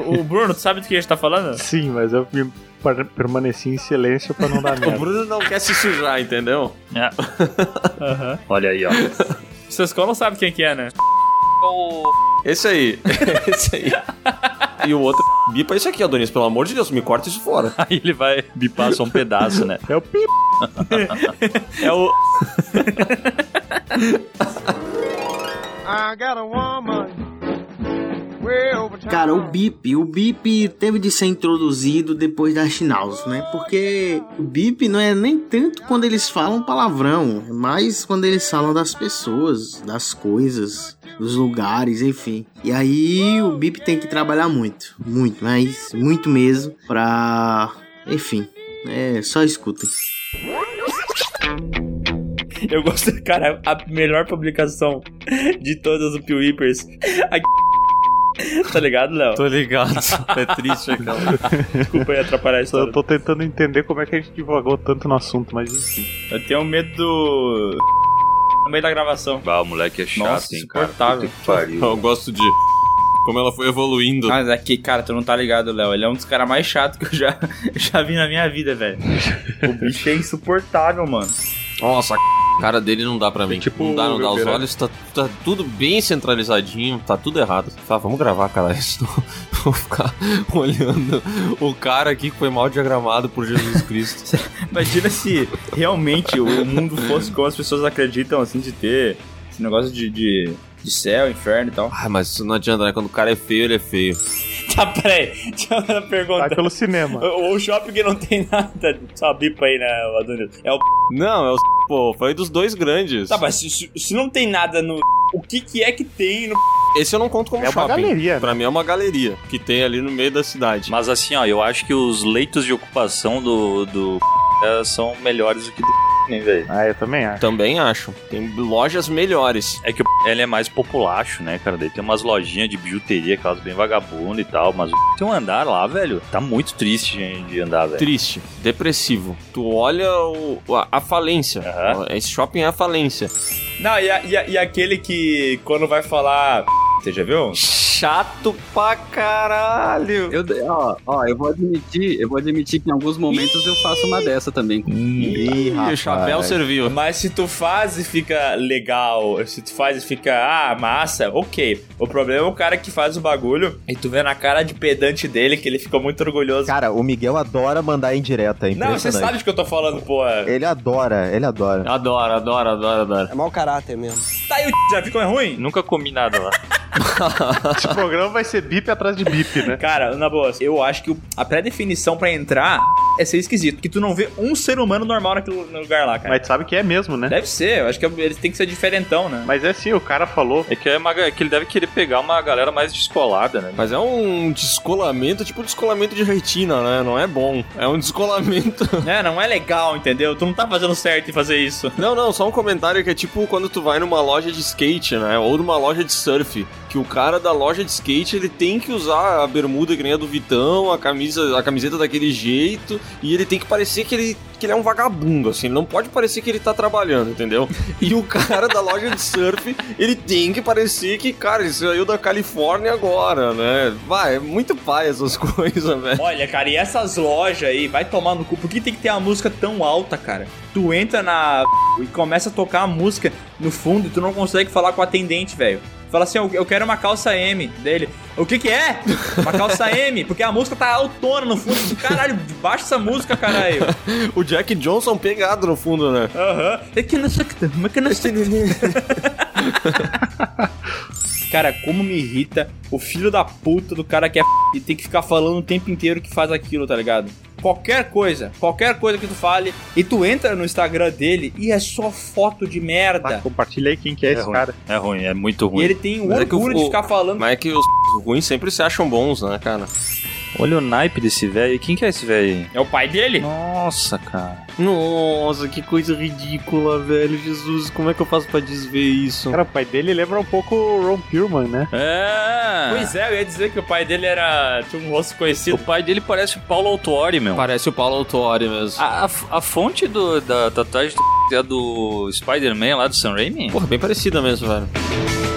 O, o Bruno, tu sabe do que a gente tá falando? Sim, mas eu me per- permaneci em silêncio pra não dar O merda. Bruno não quer se sujar, entendeu? É. Olha aí, ó. Sescon não sabe quem que é, né? Esse aí. Esse aí. E o outro, bipa isso aqui, Adonis, pelo amor de Deus, me corta isso fora. Aí ele vai bipar só um pedaço, né? É o pip. É o. I got a woman. Cara, o bip, o bip teve de ser introduzido depois da Schnauz, né? Porque o bip não é nem tanto quando eles falam palavrão, é mais quando eles falam das pessoas, das coisas, dos lugares, enfim. E aí o bip tem que trabalhar muito, muito, mas muito mesmo pra, enfim, é só escutem. Eu gosto, cara, a melhor publicação de todas do Pio Whippers. A... Tá ligado, Léo? Tô ligado. É triste aquela. Desculpa aí atrapalhar a Eu tô tentando entender como é que a gente divagou tanto no assunto, mas enfim. Eu tenho medo do. No meio da gravação. Ah, o moleque é chato, Nossa, hein, cara. que pariu. Eu gosto de como ela foi evoluindo. Mas aqui, cara, tu não tá ligado, Léo. Ele é um dos caras mais chatos que eu já, já vi na minha vida, velho. O bicho é insuportável, mano. Nossa, a cara dele não dá pra mim. tipo não dá, não dá. Os olhos tá, tá tudo bem centralizadinho, tá tudo errado. Fala, vamos gravar, cara. Eu vou ficar olhando o cara aqui que foi mal diagramado por Jesus Cristo. Imagina se realmente o mundo fosse como as pessoas acreditam, assim, de ter esse negócio de, de, de céu, inferno e tal. ah, mas isso não adianta, né? Quando o cara é feio, ele é feio. Tá, peraí. Deixa eu fazer uma pergunta. Vai pelo cinema. O, o shopping que não tem nada. Só bipa aí, né, Adonis? É o. Não, é o. Pô, falei dos dois grandes. Tá, mas se, se- se não tem nada no. O que que é que tem no. Esse eu não conto como É uma shopping. galeria, né? Pra mim é uma galeria que tem ali no meio da cidade. Mas assim, ó, eu acho que os leitos de ocupação do, do é, são melhores do que do né, velho. Ah, eu também acho. Também acho. Tem lojas melhores. É que o ele é mais populacho, né, cara? Daí tem umas lojinhas de bijuteria, aquelas bem vagabundas e tal, mas o tem um andar lá, velho, tá muito triste de- de andar, velho. Triste, depressivo. Tu olha o- a, a falência. Esse shopping é a falência. Não, e, a- e a- e aquele que quando vai falar. Você já viu? Chato pra caralho. Eu, ó, ó, eu vou admitir, eu vou admitir que em alguns momentos eu faço uma dessa também. Ih, E o chapéu serviu. Mas se tu faz e fica legal, se tu faz e fica, ah, massa, ok. O problema é o cara que faz o bagulho e tu vê na cara de pedante dele que ele ficou muito orgulhoso. Cara, o Miguel adora mandar indireta, é Não, você sabe de que eu tô falando, pô. Ele adora, ele adora. Adora, adora, adora, adora. É mau caráter mesmo. Tá aí o já ficou ruim? Nunca comi nada lá. Esse programa vai ser bip atrás de bip, né? Cara, na boa, eu acho que a pré-definição pra entrar é ser esquisito. Que tu não vê um ser humano normal naquele lugar lá, cara. Mas tu sabe que é mesmo, né? Deve ser, eu acho que eles têm que ser diferentão, né? Mas é assim, o cara falou. É que, é uma, é que ele deve querer pegar uma galera mais descolada, né? Mas é um descolamento, tipo descolamento de retina, né? Não é bom. É um descolamento. É, não é legal, entendeu? Tu não tá fazendo certo em fazer isso. Não, não, só um comentário que é tipo quando tu vai numa loja de skate, né? Ou numa loja de surf. Que o cara da loja de skate, ele tem que usar a bermuda que nem a do Vitão, a camisa, a camiseta daquele jeito, e ele tem que parecer que ele, que ele é um vagabundo, assim. Ele não pode parecer que ele tá trabalhando, entendeu? E o cara da loja de surf, ele tem que parecer que, cara, ele saiu da Califórnia agora, né? Vai, é muito pai essas coisas, velho. Olha, cara, e essas lojas aí, vai tomar no cu. Por que tem que ter uma música tão alta, cara? Tu entra na. e começa a tocar a música no fundo e tu não consegue falar com o atendente, velho. Fala assim, eu quero uma calça M dele. O que que é? Uma calça M, porque a música tá autona no fundo. Caralho, baixa essa música, caralho. O Jack Johnson pegado no fundo, né? Aham. É que não sei o que- Cara, como me irrita o filho da puta do cara que é f... e tem que ficar falando o tempo inteiro que faz aquilo, tá ligado? Qualquer coisa, qualquer coisa que tu fale, e tu entra no Instagram dele e é só foto de merda. Compartilha aí quem que é, esse ruim. cara. É ruim, é muito E ruim. ele tem o Mas é que orgulho o- de ficar falando. Mas é que os ruins sempre se acham bons, né, cara? Olha o naipe desse velho. Quem que é esse velho aí? É o pai dele? Nossa, cara. Nossa, que coisa ridícula, velho. Jesus, como é que eu faço pra desver isso? Cara, o pai dele lembra um pouco o Ron Perlman, né? É. Pois é, eu ia dizer que o pai dele era. tinha um rosto conhecido. O pai dele parece o Paulo Autuori, meu. Parece o Paulo Autuori mesmo. A, a, a fonte do, da tatuagem é a do Spider-Man lá do Sam Raimi? Porra, bem parecida mesmo, velho.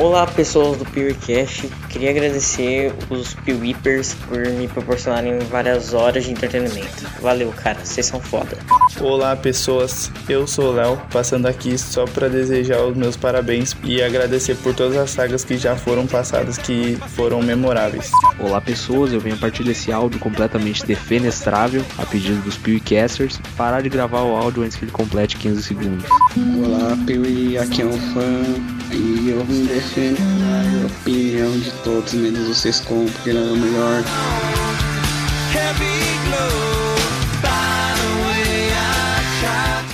Olá pessoas do PeerCast, queria agradecer os PeerWeepers por me proporcionarem várias horas de entretenimento. Valeu, cara, vocês são foda. Olá pessoas, eu sou o Léo, passando aqui só para desejar os meus parabéns e agradecer por todas as sagas que já foram passadas que foram memoráveis. Olá pessoas, eu venho a partir desse áudio completamente defenestrável, a pedido dos PewCasters, parar de gravar o áudio antes que ele complete 15 segundos. Olá, Piuí, aqui é um fã e eu vim defender a opinião de todos, menos vocês com, porque não é o melhor.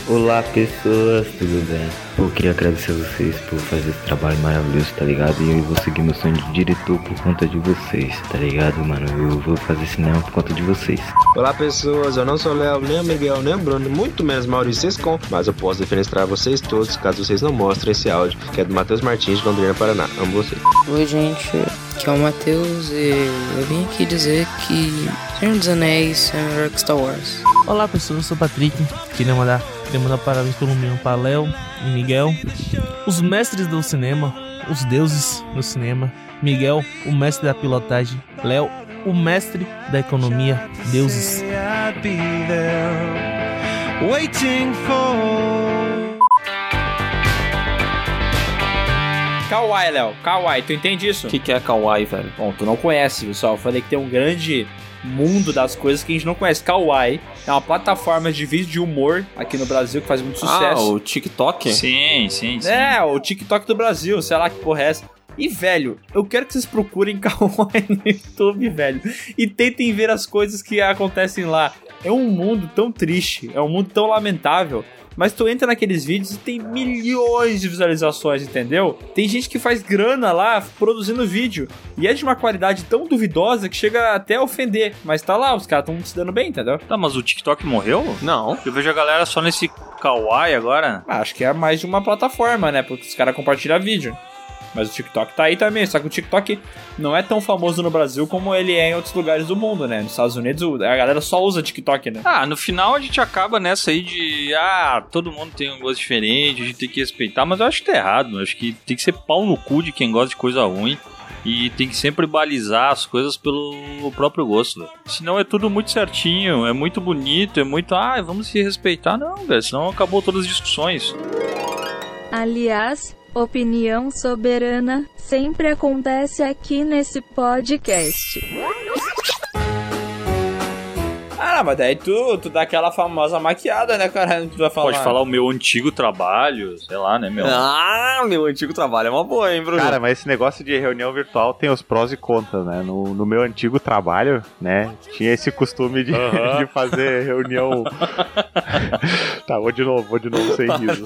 Olá pessoas, tudo bem? Eu queria agradecer a vocês por fazer esse trabalho maravilhoso, tá ligado? E eu vou seguir meu sonho de diretor por conta de vocês, tá ligado, mano? Eu vou fazer cinema por conta de vocês. Olá pessoas, eu não sou o Léo, nem o Miguel, nem o Bruno, muito menos Maurício Sescom, mas eu posso defenestrar vocês todos caso vocês não mostrem esse áudio, que é do Matheus Martins de Londrina, Paraná. Amo vocês. Oi gente, aqui é o Matheus e eu vim aqui dizer que Senhor dos Anéis é melhor que Star Wars. Olá pessoas, eu sou o Patrick, queria mandar, queria mandar parabéns pelo meu para Léo e Miguel, os mestres do cinema, os deuses do cinema, Miguel, o mestre da pilotagem, Léo, o mestre da economia, deuses. Waiting for Kawaii, Léo. Kawaii, tu entende isso? O que, que é Kawaii, velho? Bom, tu não conhece, pessoal. Eu falei que tem um grande mundo das coisas que a gente não conhece. Kawaii é uma plataforma de vídeo de humor aqui no Brasil que faz muito Ah, sucesso. o TikTok? Sim, sim, sim. É, o TikTok do Brasil, sei lá que porra é essa. E, velho, eu quero que vocês procurem Kawaii no YouTube, velho. E tentem ver as coisas que acontecem lá. É um mundo tão triste, é um mundo tão lamentável. Mas tu entra naqueles vídeos e tem milhões de visualizações, entendeu? Tem gente que faz grana lá produzindo vídeo. E é de uma qualidade tão duvidosa que chega até a ofender. Mas tá lá, os caras estão se dando bem, entendeu? Tá, mas o TikTok morreu? Não. Eu vejo a galera só nesse Kawaii agora. Ah, Acho que é mais de uma plataforma, né? Porque os caras compartilham vídeo. Mas o TikTok tá aí também, só que o TikTok não é tão famoso no Brasil como ele é em outros lugares do mundo, né? Nos Estados Unidos a galera só usa TikTok, né? Ah, no final a gente acaba nessa aí de. Ah, todo mundo tem um gosto diferente, a gente tem que respeitar, mas eu acho que tá errado. Eu acho que tem que ser pau no cu de quem gosta de coisa ruim. E tem que sempre balizar as coisas pelo próprio gosto. velho. Senão é tudo muito certinho, é muito bonito, é muito. Ah, vamos se respeitar. Não, velho. Senão acabou todas as discussões. Aliás, opinião soberana sempre acontece aqui nesse podcast. Ah, mas daí tu, tu dá aquela famosa maquiada, né, cara? Tu vai falar. Pode falar o meu antigo trabalho, sei lá, né, meu? Ah, meu antigo trabalho é uma boa, hein, Bruno? Cara, mas esse negócio de reunião virtual tem os prós e contras, né? No, no meu antigo trabalho, né, tinha esse costume de, de fazer reunião. tá, vou de novo, vou de novo sem riso.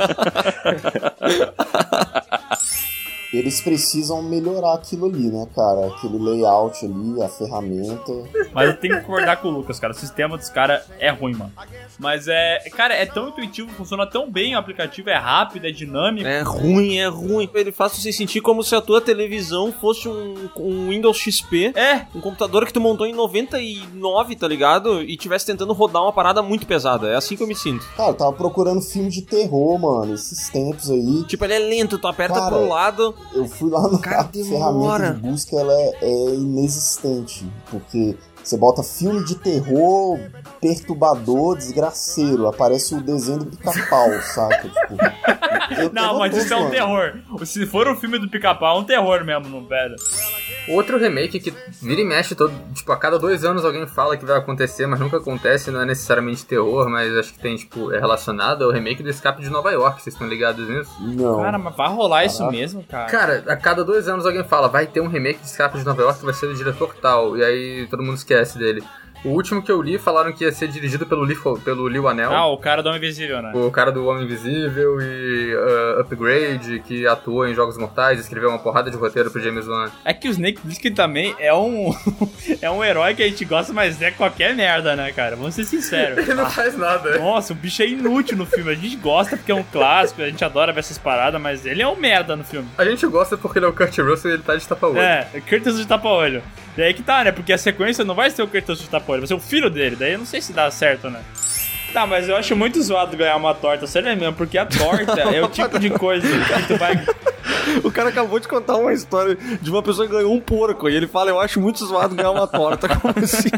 Eles precisam melhorar aquilo ali, né, cara? Aquele layout ali, a ferramenta. Mas eu tenho que concordar com o Lucas, cara. O sistema dos caras é ruim, mano. Mas é. Cara, é tão intuitivo, funciona tão bem o aplicativo, é rápido, é dinâmico. É ruim, é ruim. Ele faz você sentir como se a tua televisão fosse um, um Windows XP. É. Um computador que tu montou em 99, tá ligado? E tivesse tentando rodar uma parada muito pesada. É assim que eu me sinto. Cara, eu tava procurando filme de terror, mano, esses tempos aí. Tipo, ele é lento, tu aperta Cara, pro lado. Eu fui lá no Cara, a ferramenta de busca, ela é, é inexistente. Porque você bota filme de terror perturbador, desgraceiro. Aparece o desenho do pica-pau, saca? Tipo, eu Não, tô mas isso é um terror. Se for um filme do pica-pau, é um terror mesmo, não pera. Outro remake que vira e mexe todo. Tipo, a cada dois anos alguém fala que vai acontecer, mas nunca acontece, não é necessariamente terror, mas acho que tem, tipo, é relacionado ao remake do Escape de Nova York, vocês estão ligados nisso? Não. Cara, mas vai rolar isso mesmo, cara? Cara, a cada dois anos alguém fala, vai ter um remake de Escape de Nova York que vai ser do diretor tal, e aí todo mundo esquece dele. O último que eu li falaram que ia ser dirigido pelo Lee, pelo Lee Anel. Ah, o cara do Homem Invisível, né? O cara do Homem Invisível e uh, Upgrade, que atua em Jogos Mortais, escreveu uma porrada de roteiro pro James Wan. É que o Snake Plissken também é um é um herói que a gente gosta, mas é qualquer merda, né, cara? Vamos ser sinceros. Ele não faz nada. Nossa, o bicho é inútil no filme. A gente gosta porque é um clássico, a gente adora ver essas paradas, mas ele é um merda no filme. A gente gosta porque ele é o Kurt Russell e ele tá de tapa-olho. É, Curtis de tapa-olho. E aí que tá, né? Porque a sequência não vai ser o Curtis de tapa-olho, vai ser o filho dele. Daí eu não sei se dá certo, né? Tá, mas eu acho muito zoado ganhar uma torta, sério mesmo, porque a torta é o tipo de coisa que tu vai. O cara acabou de contar uma história de uma pessoa que ganhou um porco e ele fala: Eu acho muito zoado ganhar uma torta. Como assim?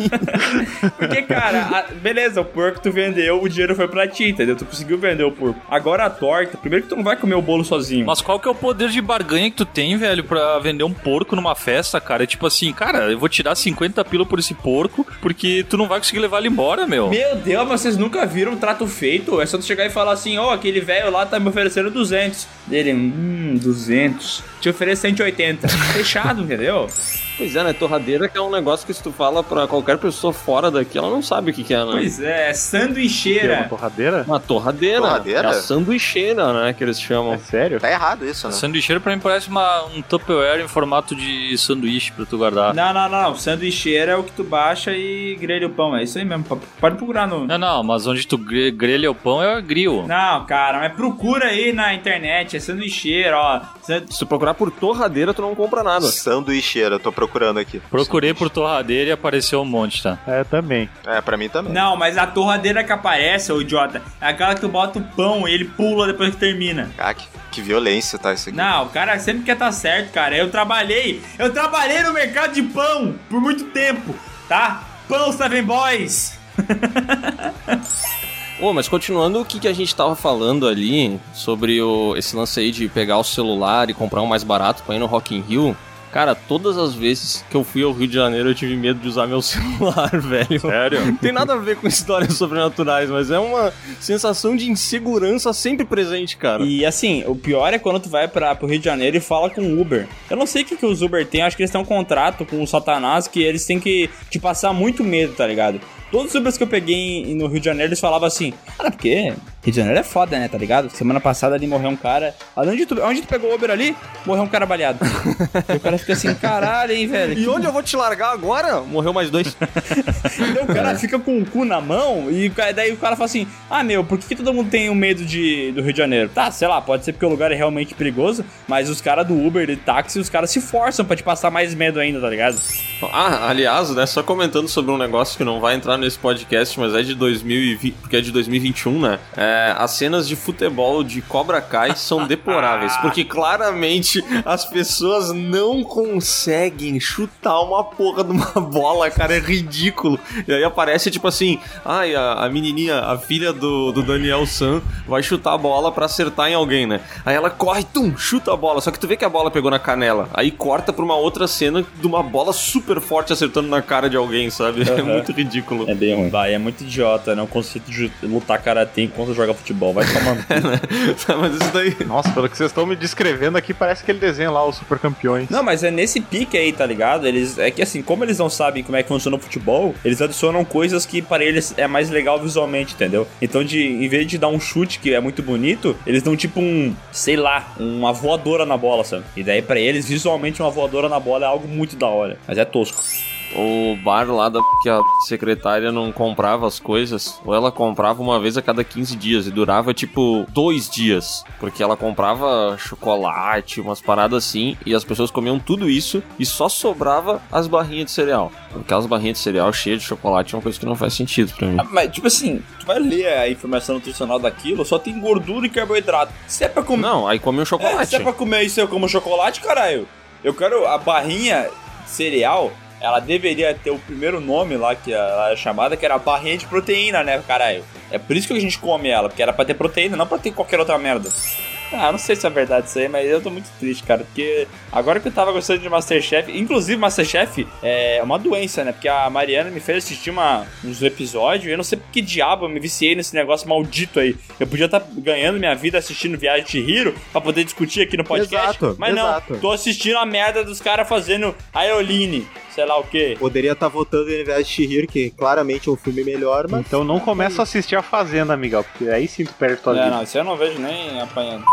Porque, cara, a- beleza, o porco tu vendeu, o dinheiro foi pra ti, entendeu? Tu conseguiu vender o porco. Agora a torta, primeiro que tu não vai comer o bolo sozinho. Mas qual que é o poder de barganha que tu tem, velho, pra vender um porco numa festa, cara? É tipo assim, cara, eu vou tirar 50 pila por esse porco, porque tu não vai conseguir levar ele embora, meu. Meu Deus, mas vocês nunca viram um trato feito? É só tu chegar e falar assim, ó, aquele velho lá tá me oferecendo 200. Dele, hum, 200. Te oferece 180. Fechado, entendeu? Pois é, né? Torradeira que é um negócio que se tu fala pra qualquer pessoa fora daqui, ela não sabe o que, que é, né? Pois é, sanduicheira. torradeira? Uma torradeira. Torradeira? É a sanduicheira, né? Que eles chamam. É sério? Tá errado isso, né? Sanduicheiro pra mim parece uma, um Tupperware em formato de sanduíche pra tu guardar. Não, não, não. Sanduicheira é o que tu baixa e grelha o pão. É isso aí mesmo. Pode procurar no. Não, não, mas onde tu gre- grelha o pão é o grill. Não, cara, mas procura aí na internet. É sanduicheira, ó. Se tu procurar por torradeira, tu não compra nada. Sanduicheira, eu tô procurando aqui. Procurei por torradeira e apareceu um monte, tá? É, também. É, pra mim também. Não, mas a torradeira que aparece, ô idiota, é aquela que tu bota o pão e ele pula depois que termina. Ah, que, que violência, tá? Isso aqui. Não, o cara sempre quer tá certo, cara. Eu trabalhei, eu trabalhei no mercado de pão por muito tempo, tá? Pão Seven Boys. Ô, mas continuando o que, que a gente tava falando ali sobre o, esse lance aí de pegar o celular e comprar um mais barato pra ir no Rock in Rio. Cara, todas as vezes que eu fui ao Rio de Janeiro eu tive medo de usar meu celular, velho. Sério? Não tem nada a ver com histórias sobrenaturais, mas é uma sensação de insegurança sempre presente, cara. E assim, o pior é quando tu vai pra, pro Rio de Janeiro e fala com o Uber. Eu não sei o que, que os Uber têm, acho que eles têm um contrato com o Satanás que eles têm que te passar muito medo, tá ligado? Todos os Ubers que eu peguei em- no Rio de Janeiro, eles falavam assim, cara, porque Rio de Janeiro é foda, né, tá ligado? Semana passada ali morreu um cara. Onde tu, onde tu pegou o Uber ali? Morreu um cara baleado. e o cara fica assim, caralho, hein, velho. E onde eu vou te largar agora? Morreu mais dois. Então o cara fica com o cu na mão e daí o cara fala assim: Ah, meu, por que, que todo mundo tem o medo de, do Rio de Janeiro? Tá, sei lá, pode ser porque o lugar é realmente perigoso, mas os caras do Uber e táxi, os caras se forçam pra te passar mais medo ainda, tá ligado? Ah, aliás, né, só comentando sobre um negócio que não vai entrar nesse podcast, mas é de 2020, porque é de 2021, né? É, as cenas de futebol de Cobra Kai são deploráveis, porque claramente as pessoas não conseguem chutar uma porra de uma bola, cara, é ridículo. E aí aparece tipo assim, ai, a, a menininha, a filha do, do Daniel San vai chutar a bola pra acertar em alguém, né? Aí ela corre, tum, chuta a bola, só que tu vê que a bola pegou na canela. Aí corta pra uma outra cena de uma bola super forte acertando na cara de alguém, sabe? É Aham. muito ridículo. É bem ruim. Vai, é muito idiota, né? O conceito de lutar karatê enquanto joga futebol. Vai tomando. mas isso daí. Nossa, pelo que vocês estão me descrevendo aqui, parece aquele desenho lá, os super campeões. Não, mas é nesse pique aí, tá ligado? Eles é que assim, como eles não sabem como é que funciona o futebol, eles adicionam coisas que para eles é mais legal visualmente, entendeu? Então, de em vez de dar um chute que é muito bonito, eles dão tipo um, sei lá, uma voadora na bola, sabe? E daí pra eles visualmente uma voadora na bola é algo muito da hora, mas é tosco. O bar lá da que a secretária não comprava as coisas, ou ela comprava uma vez a cada 15 dias e durava tipo dois dias, porque ela comprava chocolate, umas paradas assim, e as pessoas comiam tudo isso e só sobrava as barrinhas de cereal. Aquelas barrinhas de cereal cheias de chocolate é uma coisa que não faz sentido pra mim. Ah, Mas, tipo assim, tu vai ler a informação nutricional daquilo, só tem gordura e carboidrato. Se é pra comer. Não, aí come um chocolate. É, se é pra comer isso, eu como chocolate, caralho. Eu quero a barrinha cereal. Ela deveria ter o primeiro nome lá, que ela é chamada, que era barrinha de proteína, né, caralho? É por isso que a gente come ela, porque era pra ter proteína, não pra ter qualquer outra merda. Ah, não sei se é verdade isso aí, mas eu tô muito triste, cara. Porque agora que eu tava gostando de Masterchef, inclusive Masterchef é uma doença, né? Porque a Mariana me fez assistir uma, uns episódios e eu não sei por que diabo eu me viciei nesse negócio maldito aí. Eu podia estar ganhando minha vida assistindo Viagem de Hiro pra poder discutir aqui no podcast. Exato, mas exato. não, tô assistindo a merda dos caras fazendo aeroline. Sei lá o quê. Poderia estar votando em invés de Shihiro, que claramente é um filme melhor, mas. Então não começa a assistir a Fazenda, Miguel, porque aí sim tu perde tua É, vida. não, isso eu não vejo nem apanhando.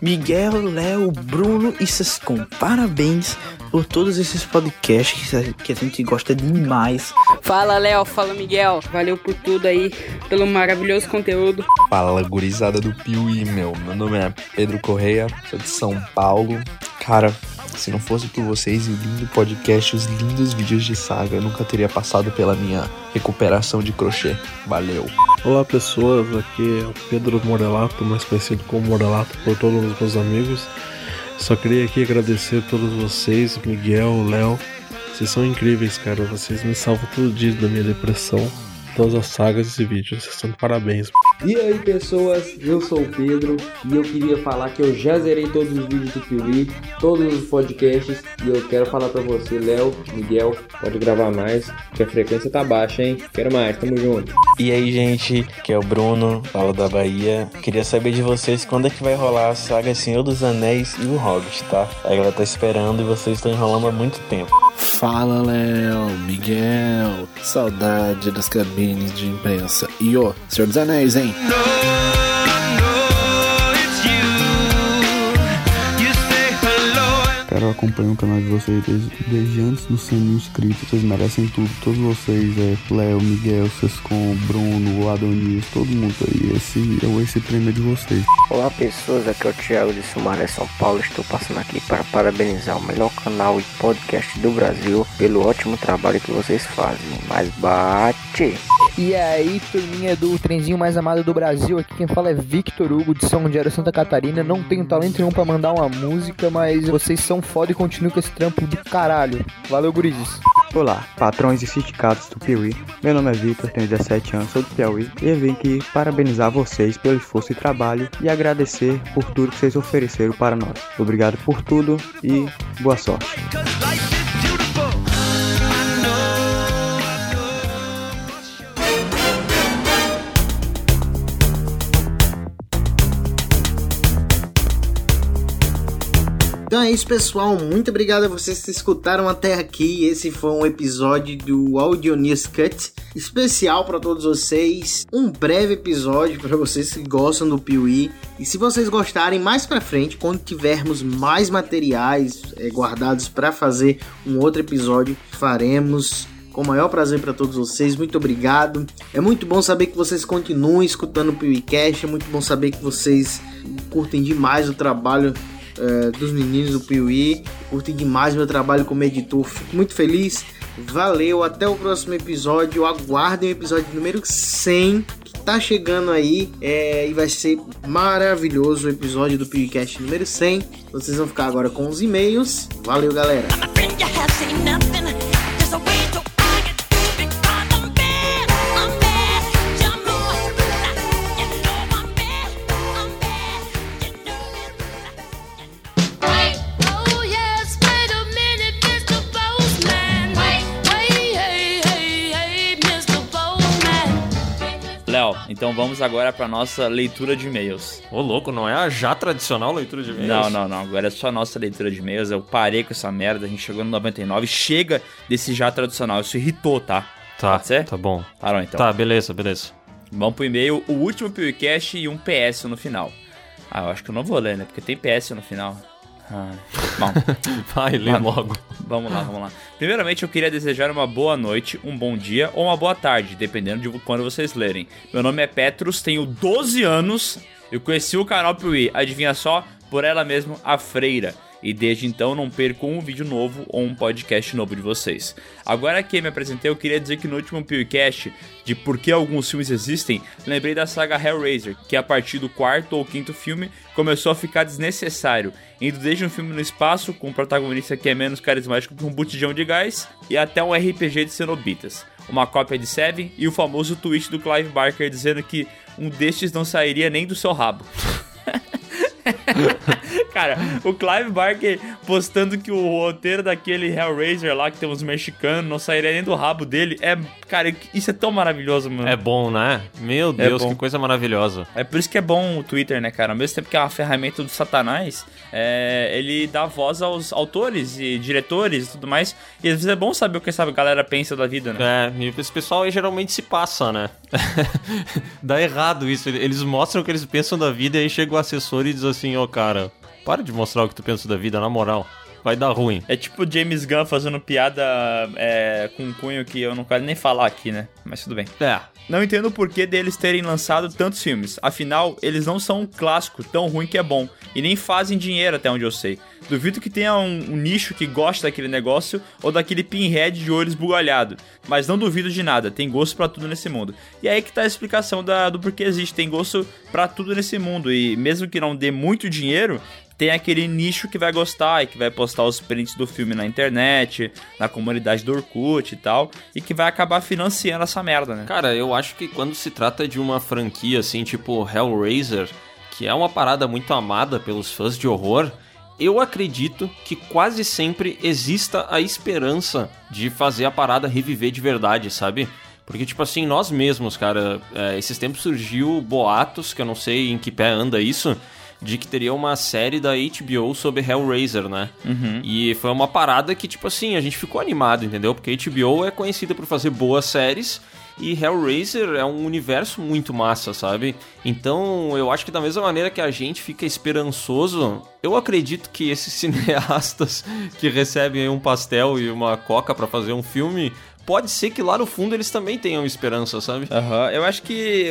Miguel, Léo, Bruno e Sescom, parabéns por todos esses podcasts que a- que a gente gosta demais. Fala Léo, fala Miguel, valeu por tudo aí, pelo maravilhoso conteúdo. Fala, gurizada do Piuí, meu. Meu nome é Pedro Correia, sou de São Paulo. Cara, se não fosse por vocês e o lindo podcast, os lindos vídeos de saga, eu nunca teria passado pela minha recuperação de crochê. Valeu. Olá pessoas, aqui é o Pedro Morelato, mais conhecido como Morelato por todos os meus amigos. Só queria aqui agradecer a todos vocês, Miguel, Léo. Vocês são incríveis, cara. Vocês me salvam todo dia da minha depressão. Todas as sagas e vídeos. Vocês estão de parabéns. E aí pessoas, eu sou o Pedro e eu queria falar que eu já zerei todos os vídeos do Piuí, todos os podcasts e eu quero falar pra você, Léo, Miguel, pode gravar mais, que a frequência tá baixa, hein? Quero mais, tamo junto. E aí, gente, que é o Bruno, falo da Bahia. Queria saber de vocês quando é que vai rolar a saga Senhor dos Anéis e o Hobbit, tá? A galera tá esperando e vocês estão enrolando há muito tempo. Fala Léo, Miguel, saudade das cabines de imprensa. E ó, Senhor dos Anéis, hein? Cara, eu acompanho o canal de vocês desde, desde antes do 100 mil inscritos. Vocês merecem tudo. Todos vocês, é Léo, Miguel, Sescom, Bruno, Adonis, todo mundo aí. Esse, esse prêmio é de vocês. Olá pessoas, aqui é o Thiago de Sumaré, São Paulo. Estou passando aqui para parabenizar o melhor canal e podcast do Brasil pelo ótimo trabalho que vocês fazem. Mas bate! E aí, turminha do trenzinho mais amado do Brasil, aqui quem fala é Victor Hugo de São Diário Santa Catarina. Não tenho talento nenhum pra mandar uma música, mas vocês são foda e continuam com esse trampo do caralho. Valeu, gurizes. Olá, patrões e sindicatos do Piauí. Meu nome é Vitor, tenho 17 anos, sou do Piauí e vim aqui parabenizar vocês pelo esforço e trabalho e agradecer por tudo que vocês ofereceram para nós. Obrigado por tudo e boa sorte. Então é isso, pessoal. Muito obrigado a vocês que escutaram até aqui. Esse foi um episódio do Audio News Cut especial para todos vocês. Um breve episódio para vocês que gostam do Piuí. E se vocês gostarem, mais para frente, quando tivermos mais materiais eh, guardados para fazer um outro episódio, faremos com o maior prazer para todos vocês. Muito obrigado. É muito bom saber que vocês continuem escutando o PeeWeeCast. É muito bom saber que vocês curtem demais o trabalho eh, dos meninos do Piuí. Curtem demais meu trabalho como editor. Fico muito feliz. Valeu, até o próximo episódio. Aguardem o episódio número 100 que tá chegando aí é, e vai ser maravilhoso o episódio do PewCast número 100. Vocês vão ficar agora com os e-mails. Valeu, galera. Então vamos agora para nossa leitura de e-mails. Ô, louco, não é a já tradicional leitura de e-mails? Não, não, não. Agora é só a nossa leitura de e-mails. Eu parei com essa merda. A gente chegou no 99. Chega desse já tradicional. Isso irritou, tá? Tá, Pode ser? tá bom. Parou então. Tá, beleza, beleza. Vamos pro e-mail. O último PewCast e um PS no final. Ah, eu acho que eu não vou ler, né? Porque tem PS no final. Ah, bom. Vai, lê logo. Vamos lá, vamos lá. Primeiramente, eu queria desejar uma boa noite, um bom dia ou uma boa tarde, dependendo de quando vocês lerem. Meu nome é Petrus, tenho 12 anos. Eu conheci o canal Piuí, adivinha só, por ela mesma, a Freira. E desde então não perco um vídeo novo ou um podcast novo de vocês. Agora que me apresentei, eu queria dizer que no último PewCast de por que alguns filmes existem, lembrei da saga Hellraiser, que a partir do quarto ou quinto filme começou a ficar desnecessário, indo desde um filme no espaço com um protagonista que é menos carismático que um botijão de gás e até um RPG de cenobitas, uma cópia de Seven e o famoso tweet do Clive Barker dizendo que um destes não sairia nem do seu rabo. Cara, o Clive Barker postando que o roteiro daquele Hellraiser lá, que tem uns mexicanos, não sairia nem do rabo dele. É, cara, isso é tão maravilhoso, mano. É bom, né? Meu É Deus, bom. que coisa maravilhosa. É por isso que é bom o Twitter, né, cara? Ao mesmo tempo que é uma ferramenta do satanás, é, ele dá voz aos autores e diretores e tudo mais. E às vezes é bom saber o que essa galera pensa da vida, né? É, e esse pessoal aí geralmente se passa, né? Dá errado isso. Eles mostram o que eles pensam da vida e aí chega o assessor e diz assim, ó, cara, para de mostrar o que tu pensa da vida, na moral. Vai dar ruim. É tipo James Gunn fazendo piada é, com um cunho que eu não quero nem falar aqui, né? Mas tudo bem. É. Não entendo o porquê deles terem lançado tantos filmes. Afinal, eles não são um clássico tão ruim que é bom. E nem fazem dinheiro, até onde eu sei. Duvido que tenha um, um nicho que gosta daquele negócio ou daquele pinhead de olho esbugalhado. Mas não duvido de nada, tem gosto pra tudo nesse mundo. E aí que tá a explicação da, do porquê existe. Tem gosto pra tudo nesse mundo. E mesmo que não dê muito dinheiro, tem aquele nicho que vai gostar e que vai postar os prints do filme na internet, na comunidade do Orkut e tal, e que vai acabar financiando essa merda, né? Cara, eu acho que quando se trata de uma franquia assim, tipo Hellraiser, que é uma parada muito amada pelos fãs de horror, eu acredito que quase sempre exista a esperança de fazer a parada reviver de verdade, sabe? Porque, tipo assim, nós mesmos, cara, é, esses tempos surgiu boatos, que eu não sei em que pé anda isso, de que teria uma série da HBO sobre Hellraiser, né? Uhum. E foi uma parada que, tipo assim, a gente ficou animado, entendeu? Porque a HBO é conhecida por fazer boas séries e Hellraiser é um universo muito massa, sabe? Então, eu acho que da mesma maneira que a gente fica esperançoso, eu acredito que esses cineastas que recebem um pastel e uma coca pra fazer um filme, pode ser que lá no fundo eles também tenham esperança, sabe? Aham, eu acho que,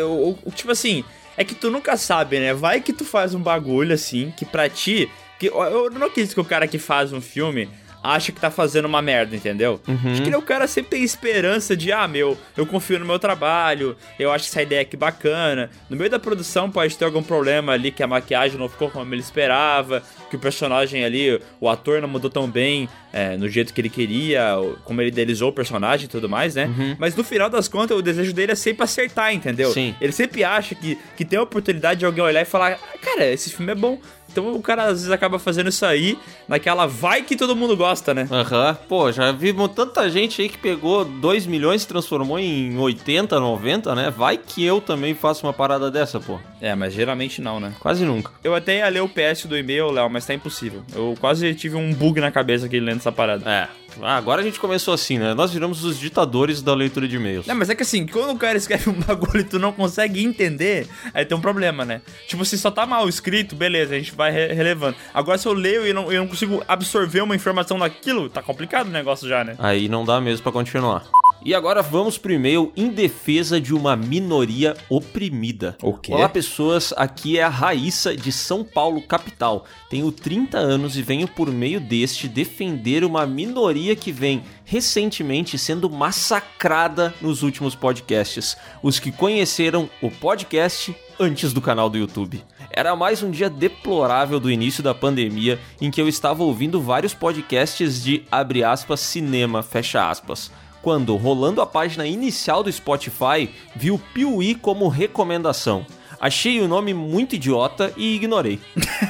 tipo assim, é que tu nunca sabe, né? Vai que tu faz um bagulho assim, que pra ti. Que, eu- não acredito que o cara que faz um filme acha que tá fazendo uma merda, entendeu? Acho que o cara sempre tem esperança de, ah, meu, eu confio no meu trabalho, eu acho essa ideia aqui bacana. No meio da produção pode ter algum problema ali, que a maquiagem não ficou como ele esperava, que o personagem ali, o ator não mudou tão bem é, no jeito que ele queria, como ele idealizou o personagem e tudo mais, né? Mas no final das contas, o desejo dele é sempre acertar, entendeu? Sim. Ele sempre acha que, que tem a oportunidade de alguém olhar e falar, "Ah, cara, esse filme é bom. Então o cara às vezes acaba fazendo isso aí, naquela vai que todo mundo gosta, né? Aham, pô, já vimos tanta gente aí que pegou 2 milhões e transformou em 80, 90, né? Vai que eu também faço uma parada dessa, pô. É, mas geralmente não, né? Quase nunca. Eu até ia ler o PS do e-mail, Léo, mas tá impossível. Eu quase tive um bug na cabeça aqui lendo essa parada. É. Ah, agora a gente começou assim, né? Nós viramos os ditadores da leitura de e-mails. Não, mas é que assim, quando o cara escreve um bagulho e tu não consegue entender, aí tem um problema, né? Tipo, se só tá mal escrito, beleza, a gente vai re- relevando. Agora, se eu leio e não, eu não consigo absorver uma informação daquilo, tá complicado o negócio já, né? Aí não dá mesmo pra continuar. E agora vamos pro e-mail em defesa de uma minoria oprimida. O quê? Olá, pessoas. Aqui é a Raíssa de São Paulo, capital. Tenho 30 anos e venho por meio deste defender uma minoria que vem recentemente sendo massacrada nos últimos podcasts. Os que conheceram o podcast antes do canal do YouTube. Era mais um dia deplorável do início da pandemia em que eu estava ouvindo vários podcasts de abre aspas cinema, fecha aspas. Quando, rolando a página inicial do Spotify, vi o Piuí como recomendação. Achei o nome muito idiota e ignorei.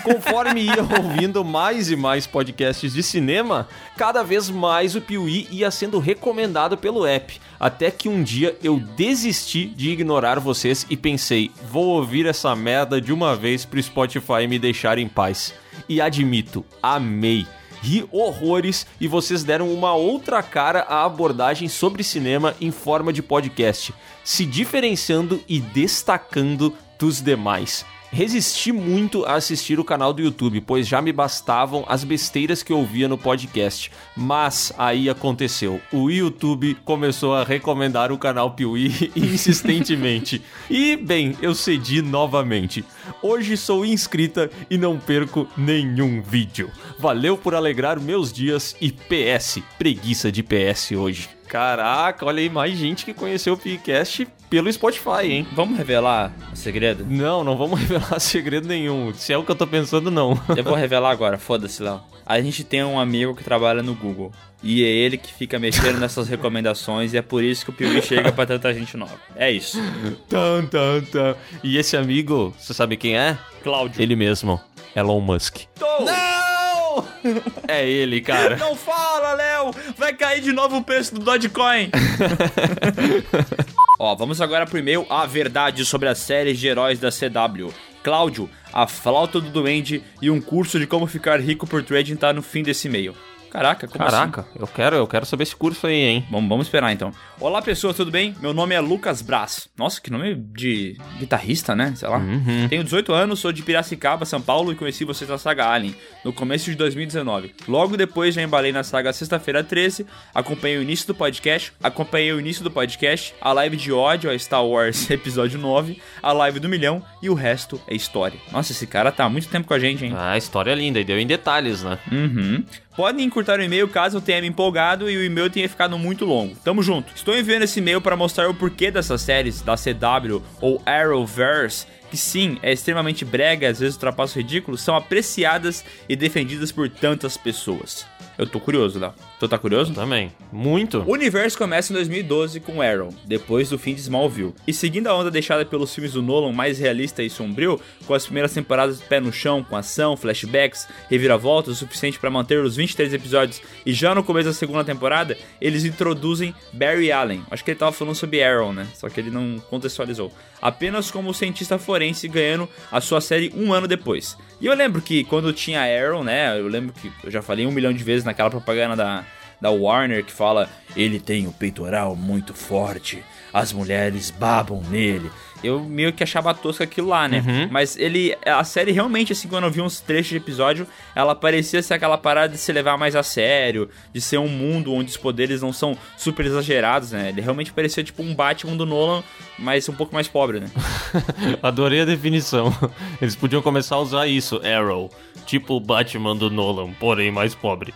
Conforme ia ouvindo mais e mais podcasts de cinema, cada vez mais o Piuí ia sendo recomendado pelo app. Até que um dia eu desisti de ignorar vocês e pensei, vou ouvir essa merda de uma vez pro Spotify me deixar em paz. E admito, amei ri horrores e vocês deram uma outra cara à abordagem sobre cinema em forma de podcast, se diferenciando e destacando dos demais. Resisti muito a assistir o canal do YouTube, pois já me bastavam as besteiras que ouvia no podcast. Mas aí aconteceu. O YouTube começou a recomendar o canal Piuí insistentemente. E, bem, eu cedi novamente. Hoje sou inscrita e não perco nenhum vídeo. Valeu por alegrar meus dias e PS, preguiça de PS hoje. Caraca, olha aí, mais gente que conheceu o Piucast pelo Spotify, hein? Vamos revelar o segredo? Não, não vamos revelar segredo nenhum. Se é o que eu tô pensando, não. Eu vou revelar agora, foda-se, Léo. A gente tem um amigo que trabalha no Google. E é ele que fica mexendo nessas recomendações e é por isso que o Piuí chega pra tanta gente nova. É isso. Tan, tan, tan. E esse amigo, você sabe quem é? Cláudio. Ele mesmo. Elon Musk. Não! É ele, cara. Não fala, Léo! Vai cair de novo o preço do Dogecoin. Ó, vamos agora pro e-mail A Verdade sobre as séries de heróis da CW. Cláudio, a flauta do duende e um curso de como ficar rico por trading tá no fim desse e-mail. Caraca, como Caraca, assim? eu quero, eu quero saber esse curso aí, hein? Vamos, vamos esperar então. Olá pessoas, tudo bem? Meu nome é Lucas Brás. Nossa, que nome de guitarrista, né? Sei lá. Uhum. Tenho 18 anos, sou de Piracicaba, São Paulo e conheci vocês na saga Alien, no começo de 2019. Logo depois já embalei na saga Sexta-feira 13, acompanhei o início do podcast, acompanhei o início do podcast, a live de ódio a Star Wars episódio 9, a live do milhão e o resto é história. Nossa, esse cara tá há muito tempo com a gente, hein? Ah, história é linda e deu em detalhes, né? Uhum. Podem encurtar o e-mail caso eu tenha me empolgado e o e-mail tenha ficado muito longo. Tamo junto. Estou enviando esse e-mail para mostrar o porquê dessas séries da CW ou Arrowverse, que sim, é extremamente brega às vezes ultrapassa o ridículo, são apreciadas e defendidas por tantas pessoas. Eu tô curioso, Léo. Tu tá curioso? Também. Muito. O universo começa em 2012 com Arrow, depois do fim de Smallville. E seguindo a onda deixada pelos filmes do Nolan mais realista e sombrio, com as primeiras temporadas pé no chão, com ação, flashbacks, reviravoltas o suficiente para manter os 23 episódios, e já no começo da segunda temporada, eles introduzem Barry Allen. Acho que ele tava falando sobre Arrow, né? Só que ele não contextualizou. Apenas como cientista forense ganhando a sua série um ano depois. E eu lembro que quando tinha Arrow, né? Eu lembro que eu já falei um milhão de vezes naquela propaganda da, da Warner que fala: ele tem o peitoral muito forte, as mulheres babam nele. Eu meio que achava tosco aquilo lá, né? Uhum. Mas ele. A série realmente, assim, quando eu vi uns trechos de episódio, ela parecia ser aquela parada de se levar mais a sério, de ser um mundo onde os poderes não são super exagerados, né? Ele realmente parecia tipo um Batman do Nolan, mas um pouco mais pobre, né? Adorei a definição. Eles podiam começar a usar isso, Arrow. Tipo o Batman do Nolan, porém mais pobre.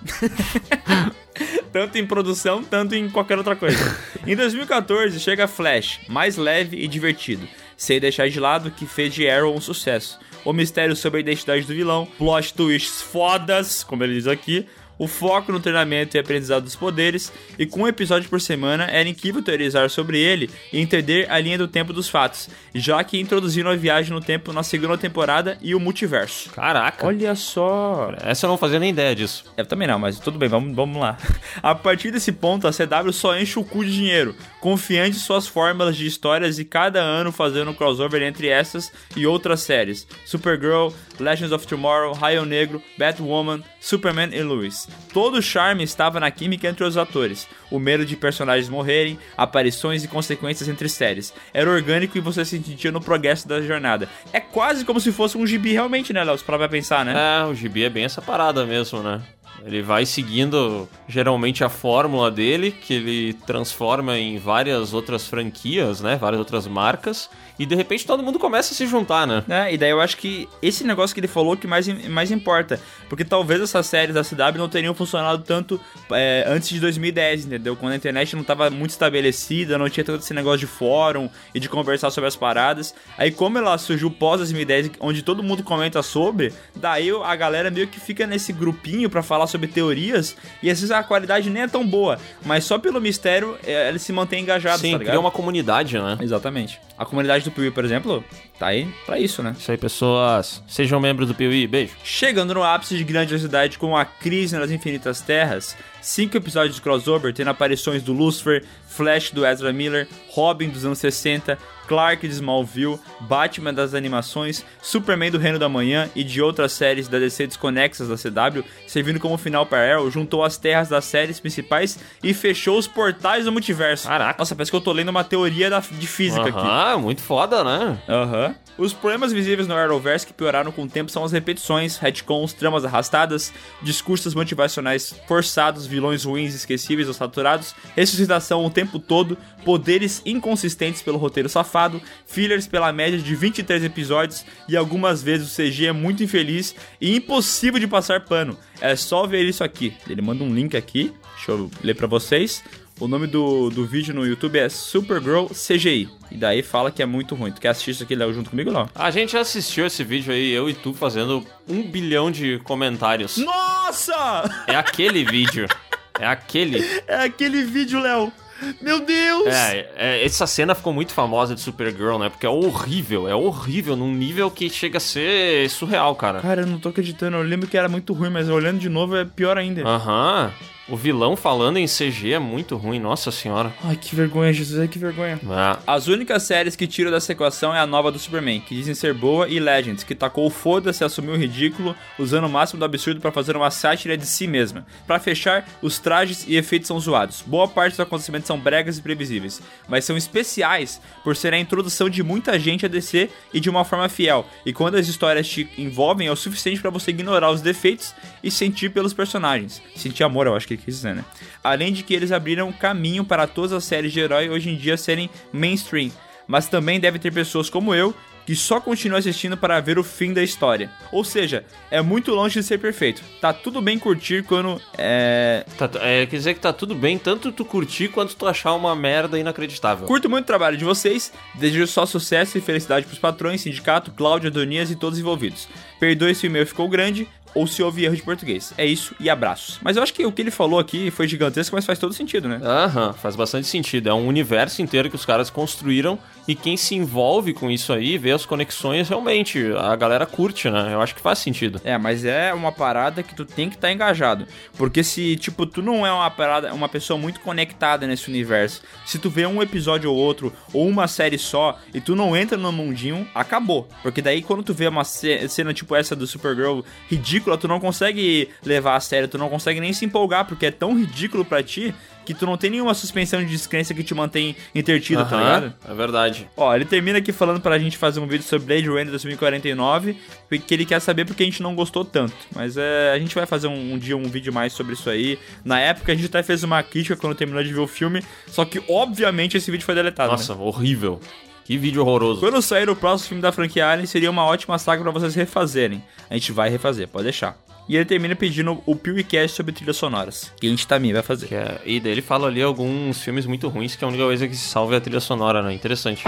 tanto em produção, tanto em qualquer outra coisa. em 2014 chega Flash, mais leve e divertido, sem deixar de lado que fez de Arrow um sucesso. O mistério sobre a identidade do vilão, plot twists fodas, como ele diz aqui, o foco no treinamento e aprendizado dos poderes, e com um episódio por semana era incrível teorizar sobre ele e entender a linha do tempo dos fatos, já que introduziram a viagem no tempo na segunda temporada e o multiverso. Caraca. Olha só. Essa eu não fazia nem ideia disso. Eu também não, mas tudo bem, vamos, vamos lá. A partir desse ponto, a CW só enche o cu de dinheiro, confiante em suas fórmulas de histórias e cada ano fazendo um crossover entre essas e outras séries: Supergirl, Legends of Tomorrow, Raio Negro, Batwoman, Superman e Lois. Todo o charme estava na química entre os atores, o medo de personagens morrerem, aparições e consequências entre séries. Era orgânico e você se sentia no progresso da jornada. É quase como se fosse um gibi realmente, né, Léo? Pra pensar, né? É, o gibi é bem essa parada mesmo, né? Ele vai seguindo geralmente a fórmula dele, que ele transforma em várias outras franquias, né? Várias outras marcas. E de repente todo mundo começa a se juntar, né? É, e daí eu acho que esse negócio que ele falou que mais, mais importa. Porque talvez essas séries da CW não teriam funcionado tanto é, antes de 2010, entendeu? Quando a internet não estava muito estabelecida, não tinha todo esse negócio de fórum e de conversar sobre as paradas. Aí como ela surgiu pós 2010, onde todo mundo comenta sobre, daí a galera meio que fica nesse grupinho para falar sobre teorias e às vezes a qualidade nem é tão boa, mas só pelo mistério é, ele se mantém engajado, Sim, tá ligado? cria uma comunidade, né? Exatamente. A comunidade do Piuí, por exemplo, tá aí pra isso, né? Isso aí, pessoas. Sejam membros do Piuí. Beijo. Chegando no ápice de grandiosidade com a crise nas infinitas terras, cinco episódios de crossover tendo aparições do Lucifer, Flash do Ezra Miller, Robin dos anos 60, Clark de Smallville, Batman das animações, Superman do Reino da Manhã e de outras séries da DC desconexas da CW, servindo como final para Arrow, juntou as terras das séries principais e fechou os portais do multiverso. Caraca. Nossa, parece que eu tô lendo uma teoria da, de física aqui. Ah, muito foda, né? Aham. Os problemas visíveis no Arrowverse que pioraram com o tempo são as repetições, retcons, tramas arrastadas, discursos motivacionais forçados, vilões ruins, esquecíveis ou saturados, ressuscitação o tempo todo, poderes inconsistentes pelo roteiro safado, fillers pela média de 23 episódios e algumas vezes o CG é muito infeliz e impossível de passar pano. É só ver isso aqui. Ele manda um link aqui, deixa eu ler pra vocês. O nome do, do vídeo no YouTube é Supergirl CGI. E daí fala que é muito ruim. Tu quer assistir isso aqui, Léo, junto comigo não? A gente já assistiu esse vídeo aí, eu e tu, fazendo um bilhão de comentários. Nossa! É aquele vídeo. É aquele. É aquele vídeo, Léo. Meu Deus! É, é, essa cena ficou muito famosa de Supergirl, né? Porque é horrível, é horrível, num nível que chega a ser surreal, cara. Cara, eu não tô acreditando. Eu lembro que era muito ruim, mas olhando de novo é pior ainda. Aham. O vilão falando em CG é muito ruim, nossa senhora. Ai, que vergonha, Jesus, que vergonha. É. As únicas séries que tiram dessa equação é a nova do Superman, que dizem ser boa, e Legends, que tacou o foda-se e assumiu o ridículo, usando o máximo do absurdo pra fazer uma sátira de si mesma. Pra fechar, os trajes e efeitos são zoados. Boa parte dos acontecimentos são bregas e previsíveis, mas são especiais por serem a introdução de muita gente a DC e de uma forma fiel. E quando as histórias te envolvem, é o suficiente pra você ignorar os defeitos e sentir pelos personagens. Sentir amor, eu acho que ele quis dizer, né? Além de que eles abriram caminho para todas as séries de herói hoje em dia serem mainstream. Mas também deve ter pessoas como eu que só continuam assistindo para ver o fim da história. Ou seja, é muito longe de ser perfeito. Tá tudo bem curtir quando é. Tá, é, quer dizer que tá tudo bem, tanto tu curtir quanto tu achar uma merda inacreditável. Curto muito o trabalho de vocês, desejo só sucesso e felicidade pros patrões, sindicato, Cláudio, Adonias e todos envolvidos. Perdoe se o e-mail ficou grande ou se houve erro de português. É isso e abraços. Mas eu acho que o que ele falou aqui foi gigantesco, mas faz todo sentido, né? Aham, faz bastante sentido. É um universo inteiro que os caras construíram e quem se envolve com isso aí, vê as conexões, realmente, a galera curte, né? Eu acho que faz sentido. É, mas é uma parada que tu tem que estar tá engajado. Porque se, tipo, tu não é uma parada, uma pessoa muito conectada nesse universo, se tu vê um episódio ou outro, ou uma série só, e tu não entra no mundinho, acabou. Porque daí quando tu vê uma cena tipo essa do Supergirl ridícula, tu não consegue levar a sério, tu não consegue nem se empolgar, porque é tão ridículo para ti que tu não tem nenhuma suspensão de descrença que te mantém intertido, tá ligado? É verdade. Ó, ele termina aqui falando pra gente fazer um vídeo sobre Blade Runner 2049, que ele quer saber porque a gente não gostou tanto. Mas é, a gente vai fazer um, um, dia um vídeo mais sobre isso aí. Na época a gente até fez uma crítica quando terminou de ver o filme, só que obviamente esse vídeo foi deletado. Nossa, né? horrível. Que vídeo horroroso. Quando sair o próximo filme da franquia Alien, seria uma ótima saga para vocês refazerem. A gente vai refazer, pode deixar. E ele termina pedindo o PewCast sobre trilhas sonoras. Que a gente também vai fazer. É, e daí ele fala ali alguns filmes muito ruins, que a única coisa que se salva é a trilha sonora, né? Interessante.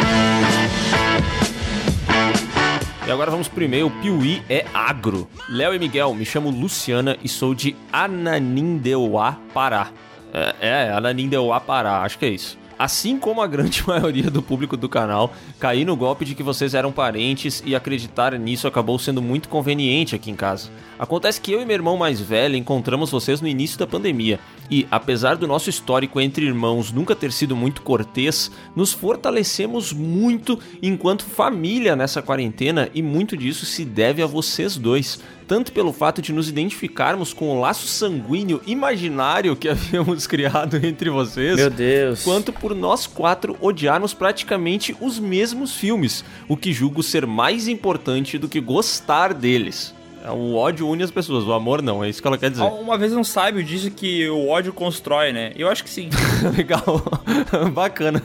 E agora vamos pro e-mail. Piuí é agro. Léo e Miguel, me chamo Luciana e sou de Ananindeuá, Pará. É, é Ananindeuá, Pará, acho que é isso. Assim como a grande maioria do público do canal, caí no golpe de que vocês eram parentes e acreditar nisso acabou sendo muito conveniente aqui em casa. Acontece que eu e meu irmão mais velho encontramos vocês no início da pandemia e, apesar do nosso histórico entre irmãos nunca ter sido muito cortês, nos fortalecemos muito enquanto família nessa quarentena e muito disso se deve a vocês dois tanto pelo fato de nos identificarmos com o laço sanguíneo imaginário que havíamos criado entre vocês. Meu Deus. Quanto por nós quatro odiarmos praticamente os mesmos filmes, o que julgo ser mais importante do que gostar deles. O ódio une as pessoas, o amor não, é isso que ela quer dizer. Uma vez um sábio disse que o ódio constrói, né? Eu acho que sim. Legal, bacana.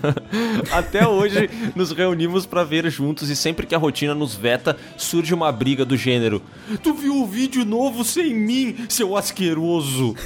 Até hoje nos reunimos para ver juntos e sempre que a rotina nos veta, surge uma briga do gênero: Tu viu o vídeo novo sem mim, seu asqueroso?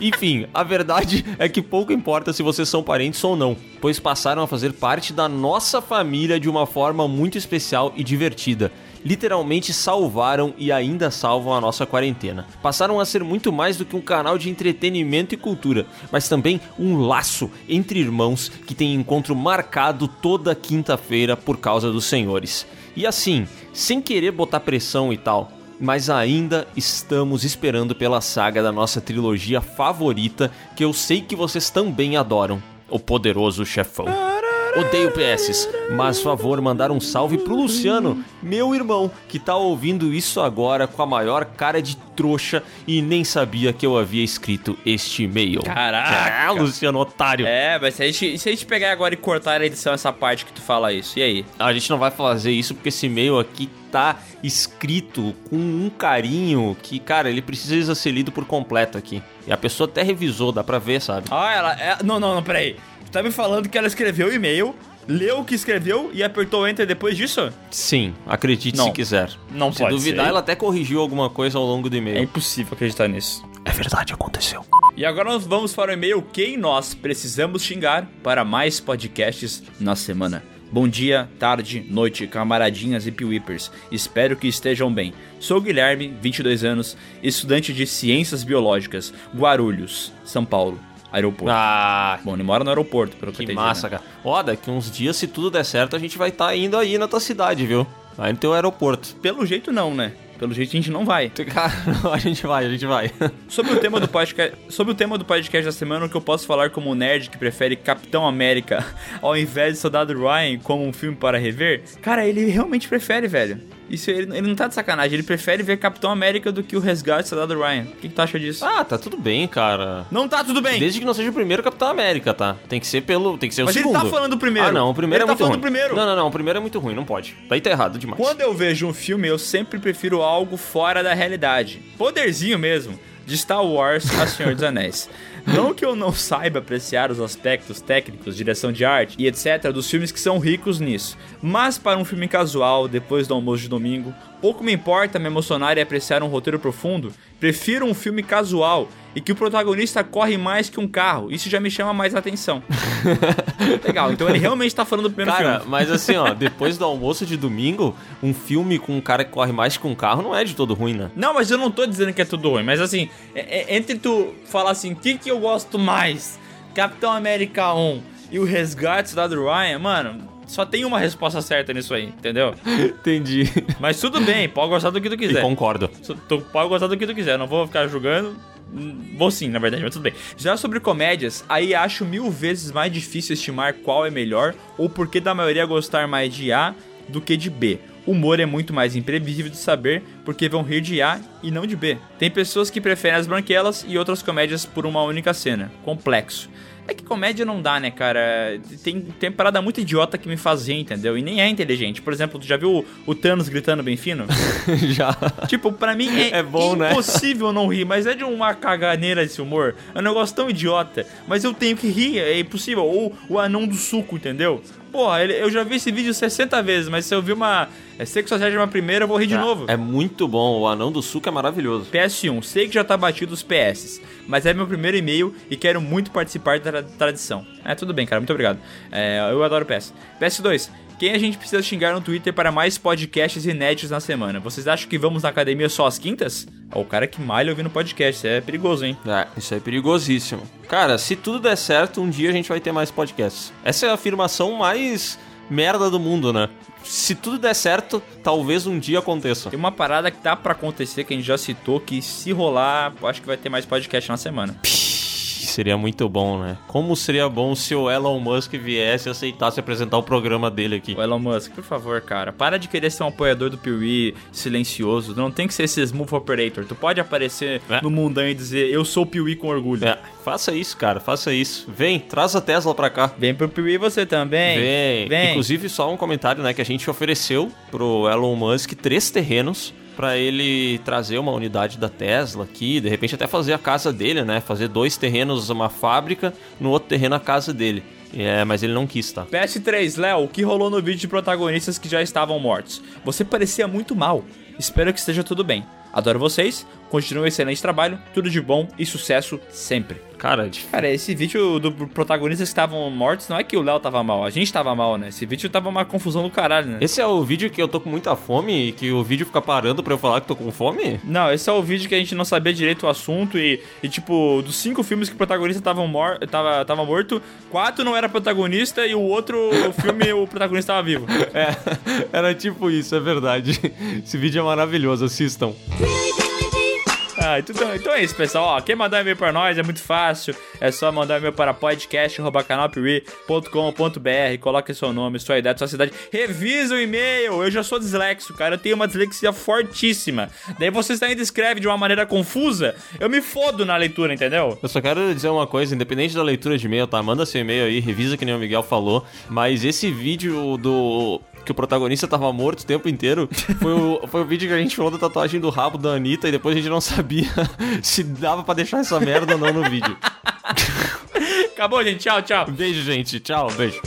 Enfim, a verdade é que pouco importa se vocês são parentes ou não, pois passaram a fazer parte da nossa família de uma forma muito especial e divertida literalmente salvaram e ainda salvam a nossa quarentena. Passaram a ser muito mais do que um canal de entretenimento e cultura, mas também um laço entre irmãos que tem encontro marcado toda quinta-feira por causa dos senhores. E assim, sem querer botar pressão e tal, mas ainda estamos esperando pela saga da nossa trilogia favorita, que eu sei que vocês também adoram: O Poderoso Chefão. Odeio PS, mas favor mandar um salve pro Luciano, meu irmão, que tá ouvindo isso agora com a maior cara de trouxa e nem sabia que eu havia escrito este e-mail. Caraca! É, Luciano, otário. É, mas se a, gente, se a gente pegar agora e cortar a edição essa parte que tu fala isso, e aí? A gente não vai fazer isso porque esse e-mail aqui tá escrito com um carinho que, cara, ele precisa ser lido por completo aqui. E a pessoa até revisou, dá pra ver, sabe? Ah, ela. É... Não, não, não, peraí. Tu tá me falando que ela escreveu o e-mail, leu o que escreveu e apertou Enter depois disso? Sim, acredite não, se quiser. Não se pode duvidar, ser. ela até corrigiu alguma coisa ao longo do e-mail. É impossível acreditar nisso. É verdade, aconteceu. E agora nós vamos para o e-mail Quem nós precisamos xingar para mais podcasts na semana. Bom dia, tarde, noite, camaradinhas e piwipers. Espero que estejam bem. Sou Guilherme, 22 anos, estudante de Ciências Biológicas, Guarulhos, São Paulo. Aeroporto. Ah, Bom, ele mora no aeroporto, pelo que, que eu massa, né? cara. Ó, daqui uns dias, se tudo der certo, a gente vai estar indo aí na tua cidade, viu? Aí no teu aeroporto. Pelo jeito não, né? Pelo jeito a gente não vai. Cara, a gente vai, a gente vai. Sobre o tema do podcast, sobre o tema do podcast da semana, o que eu posso falar como nerd que prefere Capitão América ao invés de Soldado Ryan como um filme para rever? Cara, ele realmente prefere, velho. Isso ele, ele não tá de sacanagem, ele prefere ver Capitão América do que o Resgate do Soldado Ryan. O que, que tu acha disso? Ah, tá tudo bem, cara. Não tá tudo bem. Desde que não seja o primeiro Capitão América, tá? Tem que ser pelo, tem que ser Mas o ele segundo. tá falando do primeiro. Ah, não, o primeiro Ele é tá muito falando ruim. do primeiro. Não, não, não, o primeiro é muito ruim, não pode. Daí tá errado demais. Quando eu vejo um filme, eu sempre prefiro algo fora da realidade. Poderzinho mesmo, de Star Wars a Senhor dos Anéis. Não que eu não saiba apreciar os aspectos técnicos, direção de arte e etc. dos filmes que são ricos nisso, mas para um filme casual, depois do almoço de domingo, pouco me importa me emocionar e apreciar um roteiro profundo, prefiro um filme casual e que o protagonista corre mais que um carro, isso já me chama mais atenção. Legal, então ele realmente tá falando do primeiro Cara, filme. mas assim, ó, depois do almoço de domingo, um filme com um cara que corre mais que um carro não é de todo ruim, né? Não, mas eu não tô dizendo que é tudo ruim, mas assim, é- é- entre tu falar assim, o que, que eu gosto mais? Capitão América 1 e o Resgate da Ryan, mano, só tem uma resposta certa nisso aí, entendeu? Entendi. Mas tudo bem, pode gostar do que tu quiser. E concordo. Tu pode gostar do que tu quiser, não vou ficar julgando. Vou sim, na verdade, mas tudo bem. Já sobre comédias, aí acho mil vezes mais difícil estimar qual é melhor ou por que da maioria gostar mais de A do que de B. Humor é muito mais imprevisível de saber porque vão rir de A e não de B. Tem pessoas que preferem as branquelas e outras comédias por uma única cena. Complexo. É que comédia não dá, né, cara? Tem, tem parada muito idiota que me fazia, entendeu? E nem é inteligente. Por exemplo, tu já viu o, o Thanos gritando bem fino? Já. Tipo, pra mim é, É bom, né? impossível não rir, mas é de uma caganeira esse humor. É um negócio tão idiota. Mas eu tenho que rir, é impossível. Ou o anão do suco, entendeu? Porra, ele- eu já vi esse vídeo 60 vezes, mas se eu vi uma é, 61 primeira, eu vou rir de novo. É muito bom, o anão do suco é maravilhoso. PS1, sei que já tá batido os PS, mas é meu primeiro e-mail e quero muito participar da tra- tradição. É, tudo bem, cara, muito obrigado. É, eu adoro PS. PS2, quem a gente precisa xingar no Twitter para mais podcasts inéditos na semana? Vocês acham que vamos na academia só às quintas? Ó, o cara que malha ouvindo podcast, isso é perigoso, hein? É, isso é perigosíssimo. Cara, se tudo der certo, um dia a gente vai ter mais podcasts. Essa é a afirmação mais merda do mundo, né? Se tudo der certo, talvez um dia aconteça. Tem uma parada que tá pra acontecer que a gente já citou, que se rolar, acho que vai ter mais podcast na semana. Seria muito bom, né? Como seria bom se o Elon Musk viesse e aceitasse apresentar o programa dele aqui. O Elon Musk, por favor, cara, para de querer ser um apoiador do Piuí silencioso. Tu não tem que ser esse smooth operator. Tu pode aparecer no mundão e dizer, eu sou o Piuí com orgulho. É, faça isso, cara, faça isso. Vem, traz a Tesla pra cá. Vem pro Piuí você também. Vem. Vem. Inclusive, só um comentário, né? Que a gente ofereceu pro Elon Musk três terrenos pra ele trazer uma unidade da Tesla aqui, de repente até fazer a casa dele, né? Fazer dois terrenos, uma fábrica, no outro terreno a casa dele. É, mas ele não quis, tá? PS3, Léo, o que rolou no vídeo de protagonistas que já estavam mortos? Você parecia muito mal. Espero que esteja tudo bem. Adoro vocês, continue um excelente trabalho, tudo de bom e sucesso sempre. Cara, de... Cara, esse vídeo do protagonistas que estavam mortos não é que o Léo tava mal, a gente tava mal, né? Esse vídeo tava uma confusão do caralho, né? Esse é o vídeo que eu tô com muita fome e que o vídeo fica parando pra eu falar que tô com fome? Não, esse é o vídeo que a gente não sabia direito o assunto e, e tipo, dos cinco filmes que o protagonista tava, mor tava, tava morto, quatro não era protagonista e o outro filme o protagonista tava vivo. É, era tipo isso, é verdade. Esse vídeo é maravilhoso, assistam. Então, então é isso, pessoal. Ó, quem mandar e-mail pra nós é muito fácil. É só mandar e-mail para podcast.canalpiwi.com.br. Coloque seu nome, sua idade, sua cidade. Revisa o e-mail. Eu já sou dislexo, cara. Eu tenho uma dislexia fortíssima. Daí vocês ainda escrevem de uma maneira confusa. Eu me fodo na leitura, entendeu? Eu só quero dizer uma coisa, independente da leitura de e-mail, tá? Manda seu e-mail aí, revisa que nem o Miguel falou. Mas esse vídeo do que o protagonista tava morto o tempo inteiro foi o, foi o vídeo que a gente falou da tatuagem do rabo da Anitta e depois a gente não sabia se dava pra deixar essa merda ou não no vídeo. Acabou, gente. Tchau, tchau. Beijo, gente. Tchau, beijo.